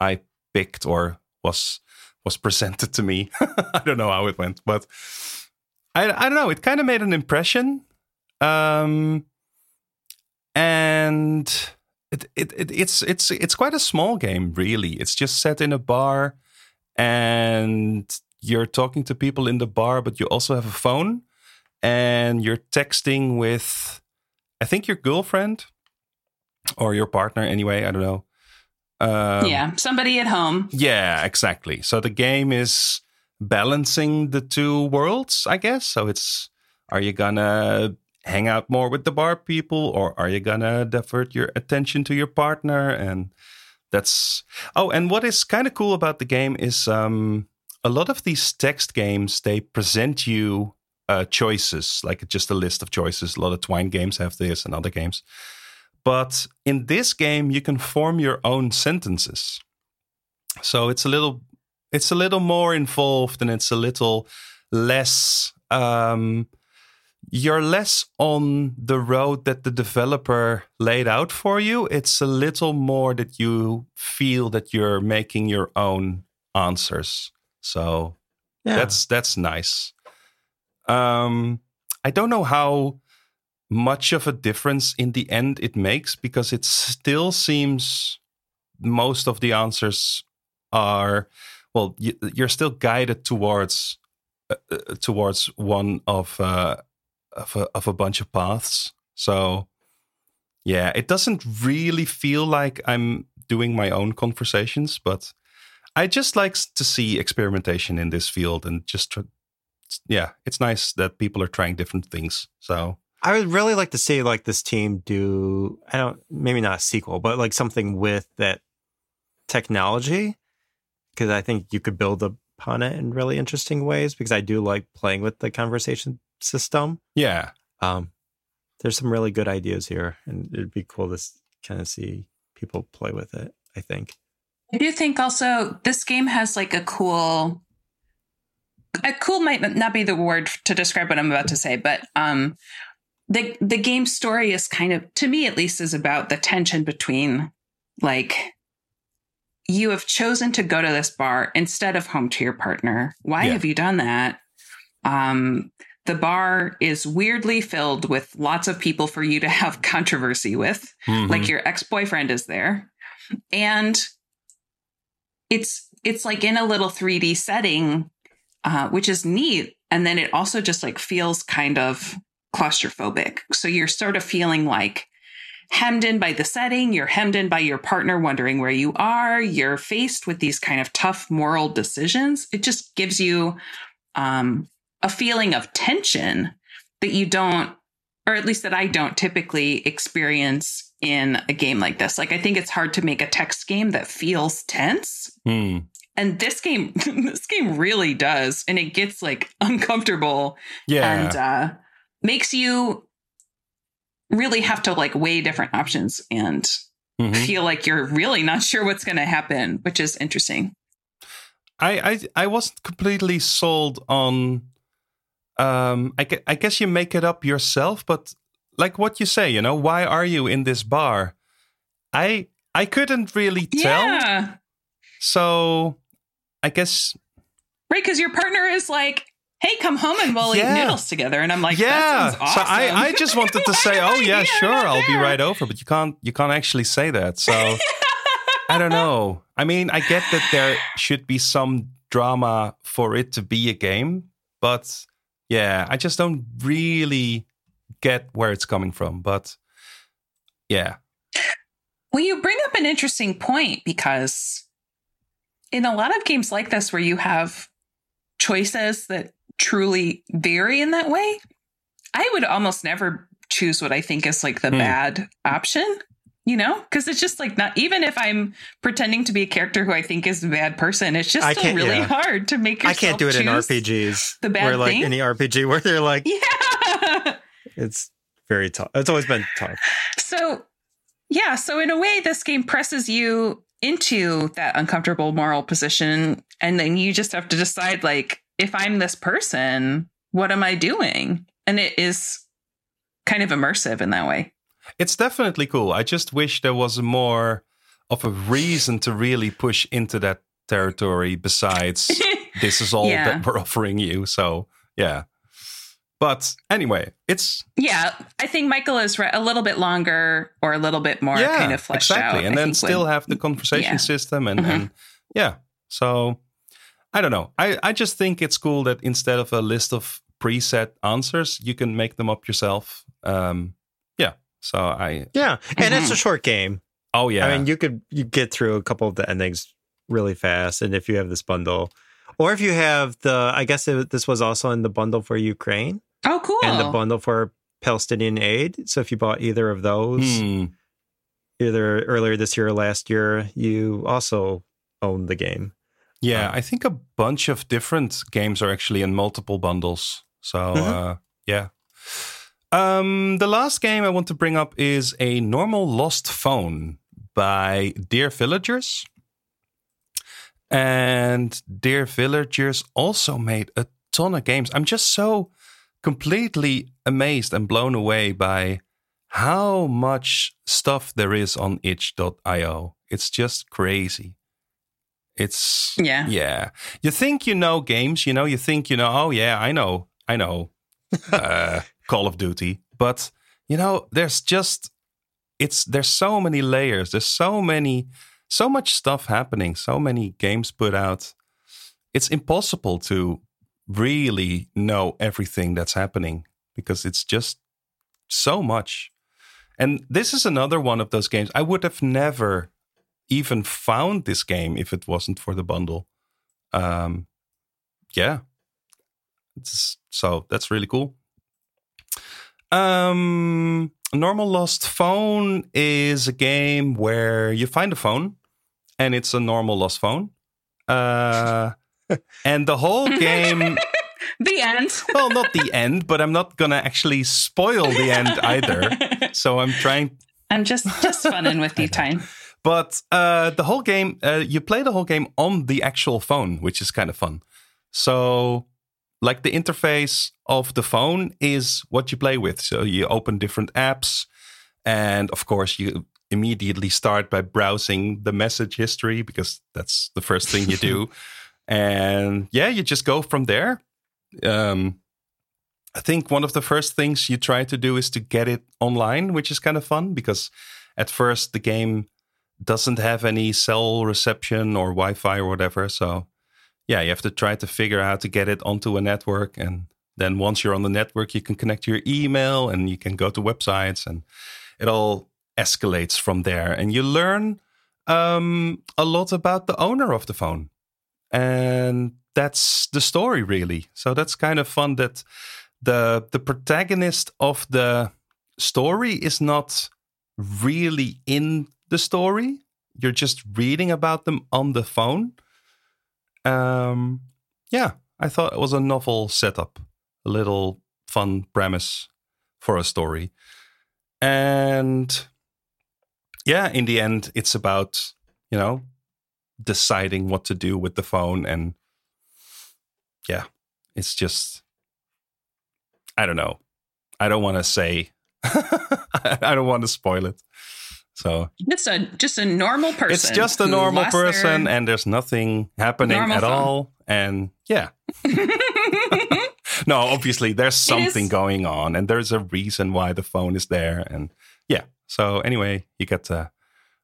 F: I picked or was was presented to me. *laughs* I don't know how it went, but I I don't know. It kind of made an impression, um, and it, it it it's it's it's quite a small game. Really, it's just set in a bar, and you're talking to people in the bar, but you also have a phone, and you're texting with, I think your girlfriend or your partner. Anyway, I don't know Um,
B: yeah, somebody at home.
F: Yeah, exactly. So the game is balancing the two worlds, I guess. So it's are you gonna hang out more with the bar people or are you gonna divert your attention to your partner? And that's oh, and what is kind of cool about the game is um a lot of these text games they present you uh, choices, like just a list of choices. A lot of Twine games have this and other games. But in this game, you can form your own sentences. So it's a little, it's a little more involved, and it's a little less. Um, you're less on the road that the developer laid out for you. It's a little more that you feel that you're making your own answers. So
E: Yeah.
F: that's that's nice. Um, I don't know how much of a difference in the end it makes because it still seems most of the answers are well you, you're still guided towards uh, uh, towards one of uh, of a, of a bunch of paths so yeah it doesn't really feel like i'm doing my own conversations but i just like to see experimentation in this field and just tr- yeah it's nice that people are trying different things so
E: I would really like to see like this team do I don't maybe not a sequel, but like something with that technology because I think you could build upon it in really interesting ways because I do like playing with the conversation system.
F: yeah
E: Um there's some really good ideas here and it'd be cool to kind of see people play with it, I think.
B: I do think also this game has like a cool a cool might not be the word to describe what I'm about to say, but um the the game story is kind of to me at least is about the tension between like you have chosen to go to this bar instead of home to your partner. Why
F: Yeah.
B: have you done that? Um the bar is weirdly filled with lots of people for you to have *laughs* controversy with
F: Mhm.
B: like your ex-boyfriend is there and it's it's like in a little 3d setting uh, which is neat. And then it also just like feels kind of claustrophobic. So you're sort of feeling like hemmed in by the setting. You're hemmed in by your partner wondering where you are. You're faced with these kind of tough moral decisions. It just gives you um, a feeling of tension that you don't or at least that I don't typically experience in a game like this. Like I think it's hard to make a text game that feels tense.
F: Hmm.
B: And this game *laughs* this game really does and it gets like uncomfortable
F: yeah
B: and uh makes you really have to like weigh different options and
F: Mhm.
B: feel like you're really not sure what's going to happen, which is interesting.
F: I, I I wasn't completely sold on. Um, I, I guess you make it up yourself, but like what you say, you know, why are you in this bar? I I couldn't really tell.
B: Yeah.
F: So I guess
B: Right, because your partner is like, "Hey, come home and we'll
F: Yeah.
B: eat noodles together," and I'm like,
F: yeah.
B: "That sounds awesome."
F: So I I just wanted to *laughs* say, oh yeah, sure, I'll be right over, but you can't you can't actually say that. So I don't know. I mean, I get that there should be some drama for it to be a game, but yeah, I just don't really get where it's coming from. But yeah,
B: Well, you bring up an interesting point because in a lot of games like this, where you have choices that truly vary in that way, I would almost never choose what I think is like the
F: Hmm.
B: bad option, you know? Because it's just like not, even if I'm pretending to be a character who I think is a bad person, it's just
E: I
B: still
E: can't-
B: really
E: yeah.
B: hard to make
E: I can't do it in RPGs.
B: the bad
E: where like
B: thing?
E: any RPG where they're like *laughs*
B: Yeah.
E: It's very tough. It's always been tough.
B: So, yeah. So, in a way, this game presses you into that uncomfortable moral position. And then you just have to decide, like, if I'm this person, what am I doing? And it is kind of immersive in that way.
F: it's definitely cool. I just wish there was more of a reason to really push into that territory besides *laughs* this is all
B: Yeah.
F: that we're offering you. So yeah. But anyway, it's
B: yeah. I think Michael is right. A little bit longer or a little bit more
F: yeah,
B: kind of fleshed
F: exactly.
B: out.
F: and
B: I
F: then still
B: would-
F: have the conversation
B: yeah.
F: system and,
B: Mhm.
F: and yeah. So I don't know. I, I just think it's cool that instead of a list of preset answers, you can make them up yourself. Um, yeah. So I
E: Yeah, and it's
B: Mhm.
E: a short game.
F: Oh yeah.
E: I mean, you could you get through a couple of the endings really fast, and if you have this bundle, or if you have the, I guess it, this was also in the bundle for Ukraine
B: cool.
E: and the bundle for Palestinian aid. So if you bought either of those,
F: Hmm.
E: either earlier this year or last year, you also own the game.
F: Yeah,
E: Um,
F: I think a bunch of different games are actually in multiple bundles. So
E: Mhm.
F: uh, yeah. Um, the last game I want to bring up is a normal lost phone by Dear Villagers. And Dear Villagers also made a ton of games. I'm just so completely amazed and blown away by how much stuff there is on itch.io. It's just crazy. It's
B: Yeah.
F: yeah. You think you know games, you know, you think you know, oh yeah, I know, I know *laughs* uh Call of Duty. But you know, there's just it's there's so many layers, there's so many so much stuff happening, so many games put out. It's impossible to really know everything that's happening because it's just so much. And this is another one of those games. I would have never even found this game if it wasn't for the bundle. Um, yeah, it's, so that's really cool. Um, Normal Lost Phone is a game where you find a phone, and it's a normal lost phone. Uh, and the whole *laughs* game
B: the end.
F: well, not the end, but I'm not gonna actually spoil the end either. *laughs* So I'm trying
B: I'm just just funning with *laughs* you, time.
F: But uh, the whole game, uh, you play the whole game on the actual phone, which is kind of fun. So, like the interface of the phone is what you play with. So you open different apps, and of course you immediately start by browsing the message history because that's the first thing you do. And yeah, you just go from there. Um, I think one of the first things you try to do is to get it online, which is kind of fun because at first the game doesn't have any cell reception or Wi-Fi or whatever. So yeah, you have to try to figure out to get it onto a network, and then once you're on the network, you can connect to your email and you can go to websites, and it all escalates from there. And you learn um, a lot about the owner of the phone, and that's the story really. So that's kind of fun that the the protagonist of the story is not really in the story. You're just reading about them on the phone. Um, yeah, I thought it was a novel setup, a little fun premise for a story. And yeah, in the end, it's about, you know, deciding what to do with the phone. And yeah, it's just, I don't know. I don't want to say, *laughs* I don't want to spoil it. So
B: Just a just a normal person.
F: it's just a normal
B: their-
F: person and there's nothing happening
B: Normal
F: at
B: phone.
F: all. And yeah. *laughs* no, obviously there's something
B: is-
F: going on and there's a reason why the phone is there. And yeah. So anyway, you get to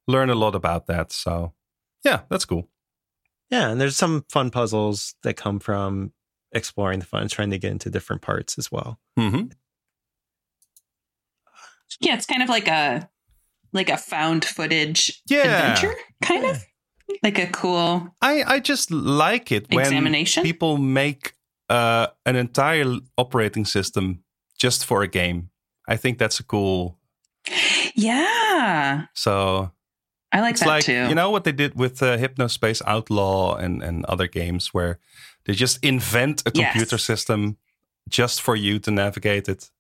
F: learn a lot about that. So yeah, that's cool.
E: Yeah, and there's some fun puzzles that come from exploring the fun, trying to get into different parts as well.
F: hmm
B: yeah, it's kind of like a like a found footage
F: Yeah.
B: adventure, kind of like a cool.
F: I, I just like it when people make uh, an entire operating system just for a game. I think that's a cool.
B: Yeah,
F: So
B: I like
F: it's
B: that
F: like
B: too.
F: you know what they did with uh, Hypnospace Outlaw and and other games where they just invent a
B: Yes.
F: computer system just for you to navigate it,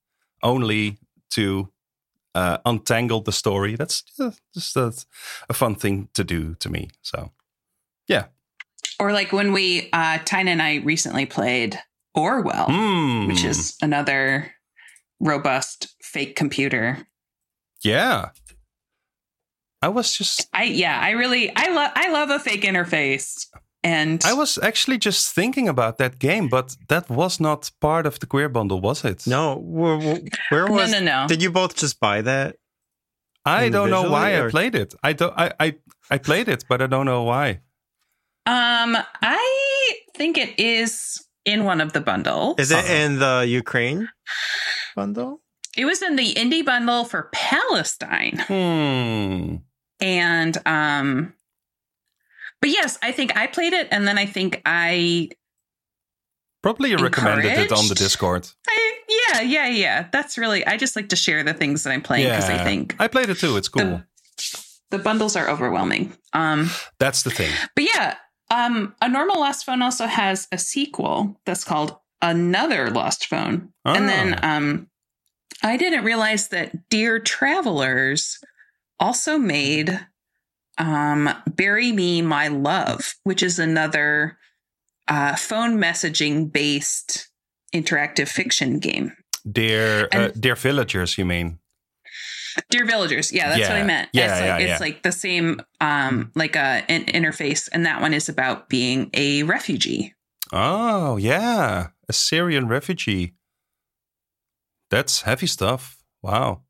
F: only to uh, untangle the story. That's just, just a, a fun thing to do to me. So yeah,
B: or like when we uh Tyne and I recently played Orwell,
F: Hmm.
B: which is another robust fake computer.
F: yeah. I was just
B: I yeah, I really I love I love a fake interface. And
F: I was actually just thinking about that game, but that was not part of the queer bundle, was it?
E: No, where, where *laughs*
B: no
E: was?
B: no no.
E: Did you both just buy that?
F: I don't know why
E: Individually,
F: I played it. I don't. I, I I played it, but I don't know why.
B: Um I think it is in one of the bundles.
E: Is it
F: Uh-huh.
E: in the Ukraine bundle?
B: It was in the indie bundle for Palestine.
F: Hmm.
B: And um but yes, I think I played it and then I think I
F: Probably recommended it on the? Discord.
B: I yeah, yeah, yeah. That's really I just like to share the things that I'm playing because I think
F: I played it too. It's cool.
B: the, the bundles are overwhelming. Um
F: That's the thing.
B: But yeah, um, a normal Lost Phone also has a sequel that's called Another Lost Phone. And then
F: Ah.
B: um, I didn't realize that Dear Travelers also made um, Bury Me My Love, which is another uh, phone messaging based interactive fiction game.
F: Dear, uh, dear villagers, you mean?
B: Dear Villagers, yeah, that's what I meant.
F: Yeah,
B: it's like,
F: yeah,
B: it's like the same, um, like a an interface, and that one is about being a refugee.
F: Oh, yeah. A Syrian refugee. That's heavy stuff. Wow.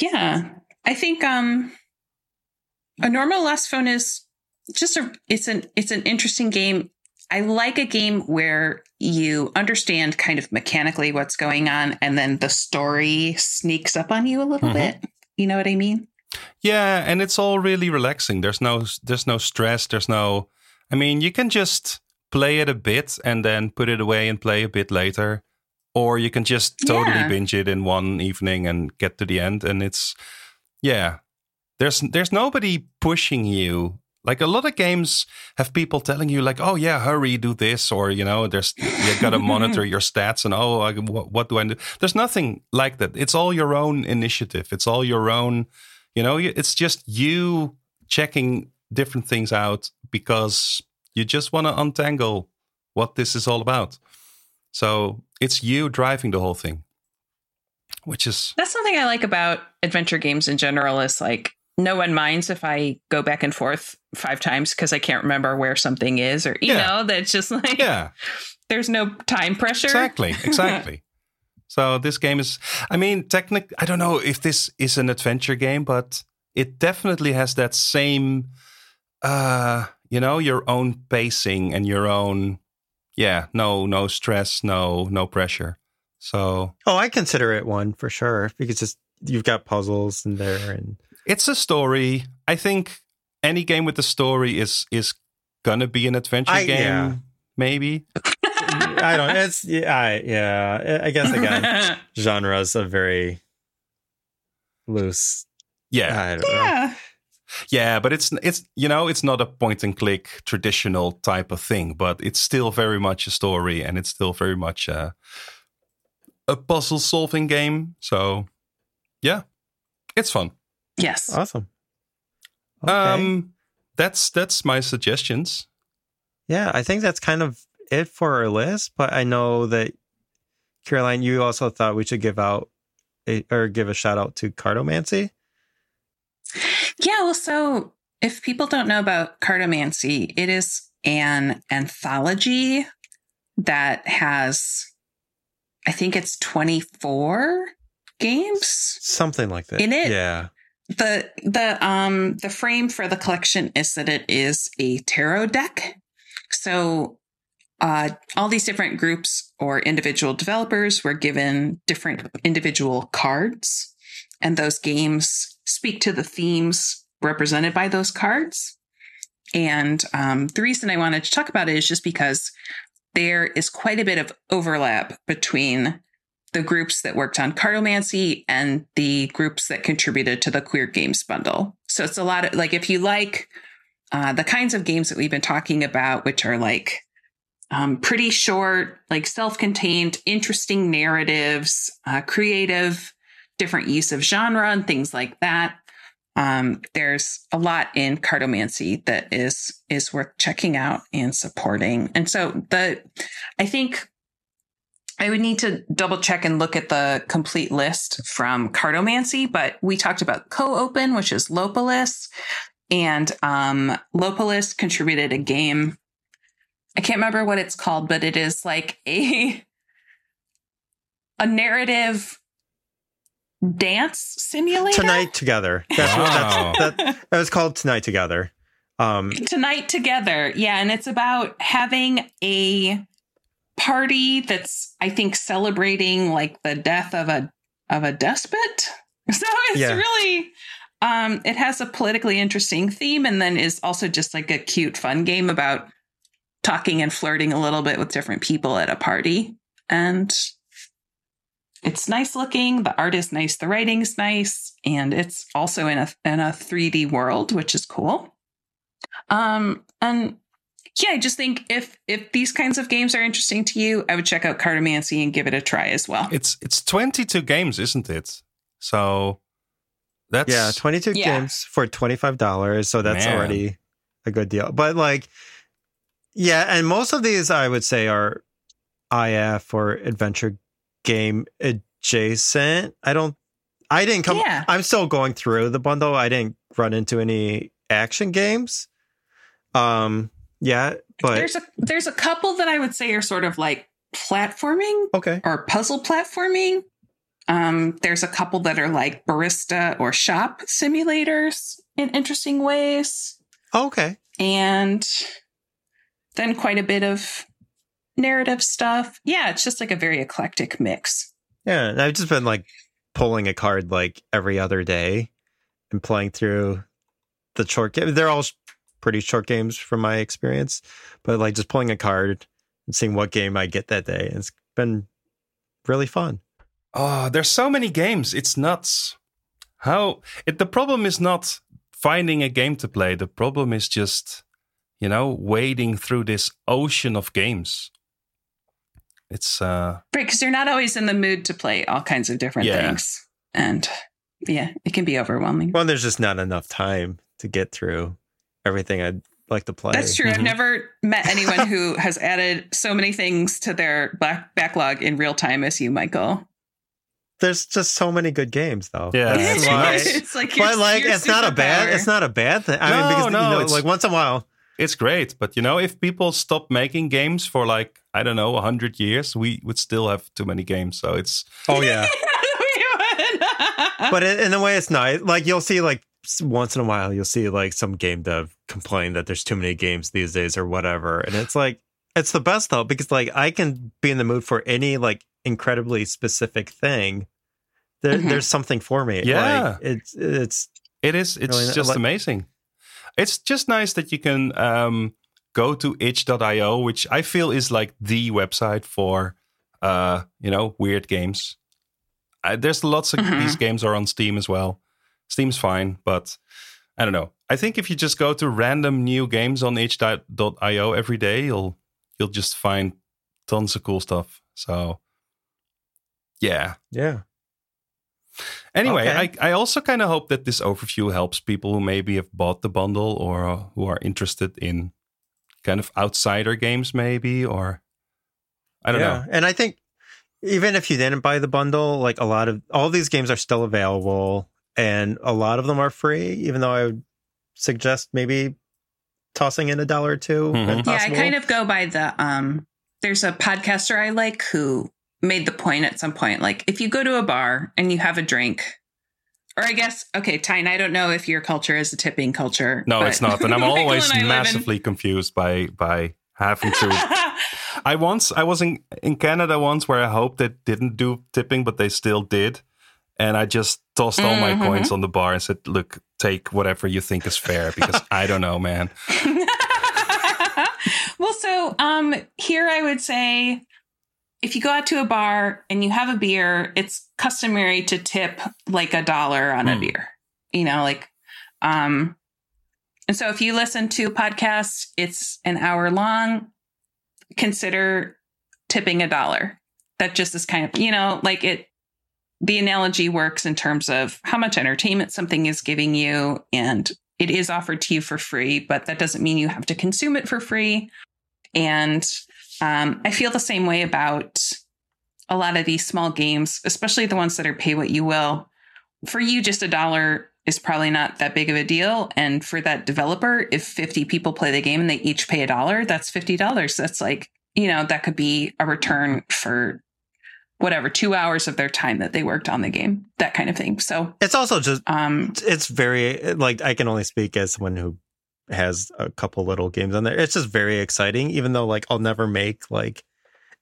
B: Yeah, I think um, a normal lost phone is just a it's an it's an interesting game. I like a game where you understand kind of mechanically what's going on, and then the story sneaks up on you a little
F: Mhm.
B: bit. You know what I mean?
F: Yeah, and it's all really relaxing. There's no there's no stress, there's no I mean, you can just play it a bit and then put it away and play a bit later. Or you can just totally
B: Yeah.
F: binge it in one evening and get to the end and it's yeah. There's there's nobody pushing you. Like a lot of games have people telling you like, "Oh yeah, hurry, do this," or you know, there's you got to *laughs* monitor your stats and oh, I, what, what do I do? There's nothing like that. It's all your own initiative. It's all your own. You know, it's just you checking different things out because you just want to untangle what this is all about. So it's you driving the whole thing, which is
B: That's something I like about adventure games in general. Is like no one minds if I go back and forth five times because I can't remember where something is, or you
F: Yeah.
B: know, that's just *laughs* like
F: yeah,
B: there's no time pressure.
F: exactly, *laughs* exactly. so this game is, I mean, technically, I don't know if this is an adventure game, but it definitely has that same, uh, you know, your own pacing and your own, yeah, no, no stress, no, no pressure. So
E: Oh, I consider it one for sure because it's you've got puzzles in there and
F: it's a story. I think any game with a story is is gonna be an adventure
E: I-
F: game,
E: yeah.
F: maybe. *laughs*
E: I don't. It's yeah, I, yeah. I guess again, *laughs* genres are very loose.
F: Yeah,
E: I don't know.
B: yeah.
F: Yeah, but it's it's you know it's not a point and click traditional type of thing, but it's still very much a story, and it's still very much a a puzzle solving game. So yeah, it's fun.
B: Yes.
E: Awesome. Okay.
F: Um, that's that's my suggestions.
E: yeah, I think that's kind of it for our list. But I know that Caroline, you also thought we should give out a, or give a shout out to Cartomancy.
B: Yeah, well, so if people don't know about cartomancy, it is an anthology that has, I think it's 24 games.
E: Something like that.
B: In it?
E: Yeah.
B: The the um the frame for the collection is that it is a tarot deck. So uh all these different groups or individual developers were given different individual cards and those games speak to the themes represented by those cards. And um, the reason I wanted to talk about it is just because there is quite a bit of overlap between the groups that worked on cartomancy and the groups that contributed to the queer games bundle. So it's a lot of like if you like uh, the kinds of games that we've been talking about, which are like um, pretty short, like self-contained, interesting narratives, uh, creative, different use of genre and things like that. Um, there's a lot in cartomancy that is is worth checking out and supporting. And so the I think I would need to double check and look at the complete list from cartomancy, but we talked about Co-Open, which is Lopolis, and um, Lopolis contributed a game. I can't remember what it's called, but it is like a *laughs* a narrative dance simulator.
E: Tonight together. That's what
F: Wow.
E: that's that. That was called Tonight Together. Um,
B: tonight together yeah and it's about having a party that's i think celebrating like the death of a of a despot *laughs* so it's
E: Yeah.
B: really Um, it has a politically interesting theme and then is also just like a cute, fun game about talking and flirting a little bit with different people at a party. And it's nice looking. The art is nice. The writing's nice. And it's also in a in a 3D world, which is cool. Um, and yeah, I just think if if these kinds of games are interesting to you, I would check out Cartomancy and give it a try as well.
F: It's it's 22 games, isn't it? So that's
E: Yeah, 22
B: Yeah.
E: games for $25. So that's
F: Man.
E: already a good deal. But like, yeah, and most of these I would say are IF or adventure game adjacent. I don't, I didn't come,
B: Yeah.
E: I'm still going through the bundle. I didn't run into any action games. Um, yeah, but
B: there's a there's a couple that I would say are sort of like platforming
E: okay.
B: or puzzle platforming. Um, there's a couple that are like barista or shop simulators in interesting ways.
E: Okay.
B: And then quite a bit of narrative stuff. Yeah, it's just like a very eclectic mix.
E: Yeah, and I've just been like pulling a card like every other day and playing through the short game. They're all pretty short games from my experience, but like just pulling a card and seeing what game I get that day. It's been really fun.
F: Oh, there's so many games. It's nuts. How it the problem is not finding a game to play. The problem is just, you know, wading through this ocean of games. It's uh
B: Right, because you're not always in the mood to play all kinds of different
F: Yeah.
B: things. And yeah, it can be overwhelming.
E: Well, there's just not enough time to get through everything I'd like to play.
B: That's true. I've
F: Mhm.
B: never met anyone who *laughs* has added so many things to their back- backlog in real time as you, Michael.
E: There's just so many good games, though.
F: Yeah,
E: That's
F: it's
E: why. *laughs*
B: it's like your,
E: But like,
B: your
E: it's not a bad. It's not a bad thing. I
F: No,
E: mean, because
F: no,
E: you know,
F: it's-
E: like once in a while,
F: it's great, but you know, if people stop making games for like I don't know, hundred years, we would still have too many games. So it's
E: oh yeah. *laughs* But in, in a way it's nice like you'll see like once in a while you'll see like some game dev complain that there's too many games these days or whatever and it's like it's the best though because like i can be in the mood for any like incredibly specific thing there,
B: Mhm.
E: there's something for me
F: Yeah.
E: like it's it's
F: It is. It's
E: Really,
F: just
E: like-
F: amazing. It's just nice that you can um, go to itch.io, which I feel is like the website for uh, you know weird games. Uh, there's lots of
B: Mhm.
F: these games are on Steam as well. Steam's fine, but I don't know. I think if you just go to random new games on itch.io every day, you'll you'll just find tons of cool stuff. So yeah,
E: yeah
F: Anyway,
E: Okay.
F: I, I also kind of hope that this overview helps people who maybe have bought the bundle or uh, who are interested in kind of outsider games, maybe, or I don't know.
E: and i think even if you didn't buy the bundle like a lot of all these games are still available and a lot of them are free even though i would suggest maybe tossing in a dollar or 2
F: Mhm.
B: Yeah, I kind of go by the um there's a podcaster I like who made the point at some point like if you go to a bar and you have a drink or I guess okay, Tyne, I don't know if your culture is a tipping culture.
F: No, it's not, and I'm *laughs* always
B: and live in-
F: massively confused by by having to. *laughs* I once I was in in Canada once where I hoped they didn't do tipping, but they still did, and I just tossed all my
B: Mhm.
F: coins on the bar and said, "Look, take whatever you think is fair," because I don't know, man. *laughs*
B: well, so um here I would say if you go out to a bar and you have a beer, it's customary to tip like a dollar on a
F: Hmm.
B: beer. You know, like um and so if you listen to a podcast, it's an hour long, consider tipping a dollar. That just is kind of, you know, like it the analogy works in terms of how much entertainment something is giving you and it is offered to you for free, but that doesn't mean you have to consume it for free. And um, I feel the same way about a lot of these small games, especially the ones that are pay what you will. For you, just a dollar is probably not that big of a deal. And for that developer, if 50 people play the game and they each pay a dollar, that's $50. That's like, you know, that could be a return for whatever, two hours of their time that they worked on the game, that kind of thing. So,
E: it's also just
B: um,
E: it's very like I can only speak as someone who has a couple little games on there. It's just very exciting, even though like I'll never make like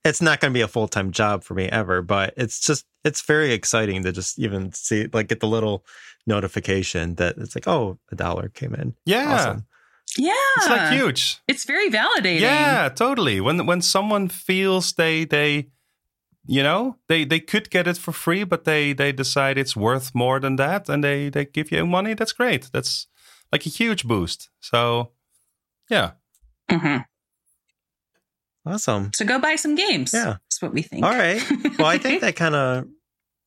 E: it's not going to be a full time job for me ever. But it's just it's very exciting to just even see like get the little notification that it's like, oh, a dollar came in.
F: Yeah,
E: Awesome.
B: Yeah.
F: it's like huge.
B: It's very validating.
F: Yeah, totally. When when someone feels they they you know they they could get it for free, but they they decide it's worth more than that, and they they give you money. That's great. That's like a huge boost. So yeah,
B: hmm
E: Awesome.
B: So go buy some games.
E: Yeah.
B: That's what we think.
E: All right. Well, I think *laughs* that kind of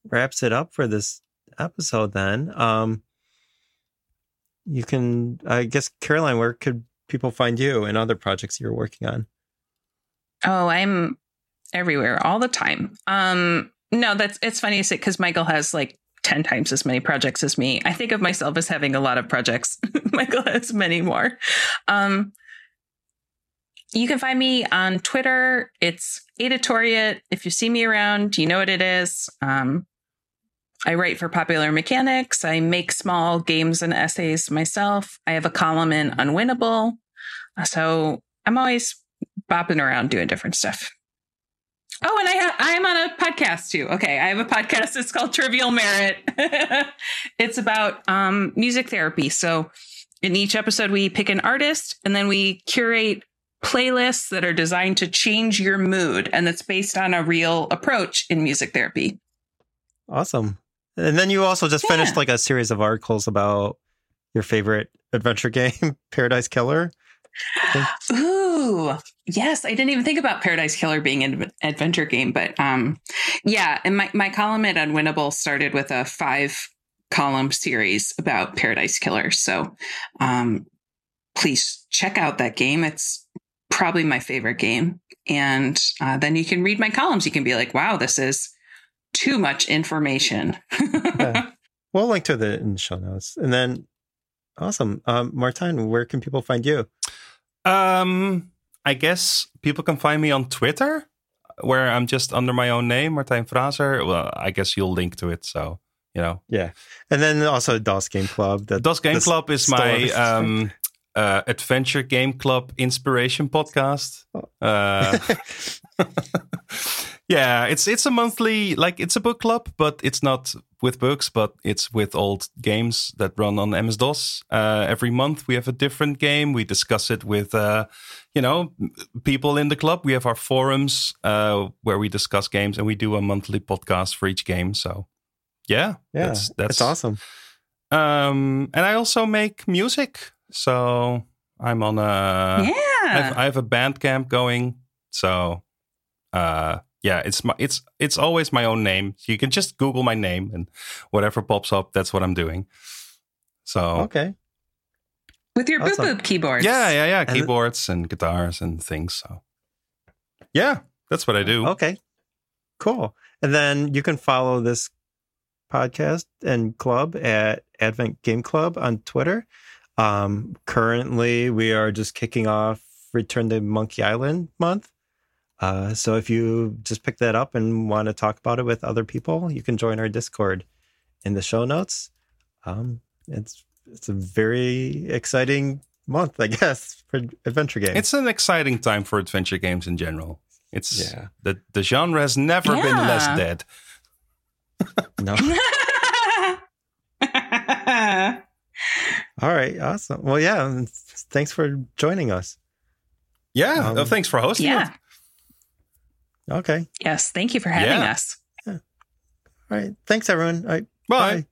E: wraps it up for this episode then. Um, you can, I guess, Caroline, where could people find you and other projects you're working on?
B: Oh, I'm everywhere all the time. Um, no, that's it's funny to say because Michael has like 10 times as many projects as me. I think of myself as having a lot of projects. *laughs* Michael has many more. Um, you can find me on Twitter. It's Editoriate. If you see me around, you know what it is. Um, I write for Popular Mechanics. I make small games and essays myself. I have a column in Unwinnable. So I'm always bopping around doing different stuff. Oh, and I ha- I'm on a podcast too. Okay, I have a podcast. It's called Trivial Merit. *laughs* it's about um, music therapy. So in each episode, we pick an artist and then we curate playlists that are designed to change your mood, and that's based on a real approach in music therapy.
E: Awesome. And then you also just finished like a series of articles about your favorite adventure *laughs* game, Paradise Killer.
B: Ooh, yes. I didn't even think about Paradise Killer being an adventure game, but um, yeah. And my, my column at Unwinnable started with a five column series about Paradise Killer. So um, please check out that game. It's probably my favorite game. And uh, then you can read my columns. You can be like, wow, this is too much information.
E: Yeah. *laughs* We'll link to the in the show notes. And then, awesome. Um, Martijn, where can people find you?
F: Um, I guess people can find me on Twitter, where I'm just under my own name, Martijn Frazer. Well, I guess you'll link to it, so you know.
E: Yeah. And then also DOS Game Club. That
F: DOS Game Club is my um, *laughs* uh, adventure game club inspiration podcast.
E: Oh.
F: Uh, *laughs* yeah, it's it's a monthly like it's a book club, but it's not with books, but it's with old games that run on MS DOS. Uh, every month we have a different game. We discuss it with uh, you know people in the club. We have our forums uh, where we discuss games, and we do a monthly podcast for each game. So yeah,
E: yeah,
F: that's,
E: that's,
F: that's
E: awesome.
F: um, and I also make music. So I'm on a. I
B: yeah.
F: have, I have a Bandcamp going. So, uh, yeah, it's my it's it's always my own name. You can just Google my name and whatever pops up, that's what I'm doing. So
E: Okay.
B: With your boop
E: Awesome.
B: boop keyboards.
F: yeah, yeah, yeah, keyboards and guitars and things. So yeah, that's what I do.
E: Okay. Cool. And then you can follow this podcast and club at Advent Game Club on Twitter. Um, currently, we are just kicking off Return to Monkey Island month. Uh, so if you just pick that up and want to talk about it with other people, you can join our Discord in the show notes. Um, it's it's a very exciting month, I *laughs* guess, for adventure games.
F: It's an exciting time for adventure games in general. It's
E: Yeah.
F: the the genre has never been less dead. *laughs* *laughs*
E: no. All right, awesome. Well, yeah, thanks for joining us.
F: Yeah,
E: Um,
F: thanks for hosting
B: yeah.
F: it.
E: Okay.
B: Yes. Thank you for having
F: Yeah.
B: us.
E: All right. Thanks, everyone. All right.
F: Bye.
E: Bye.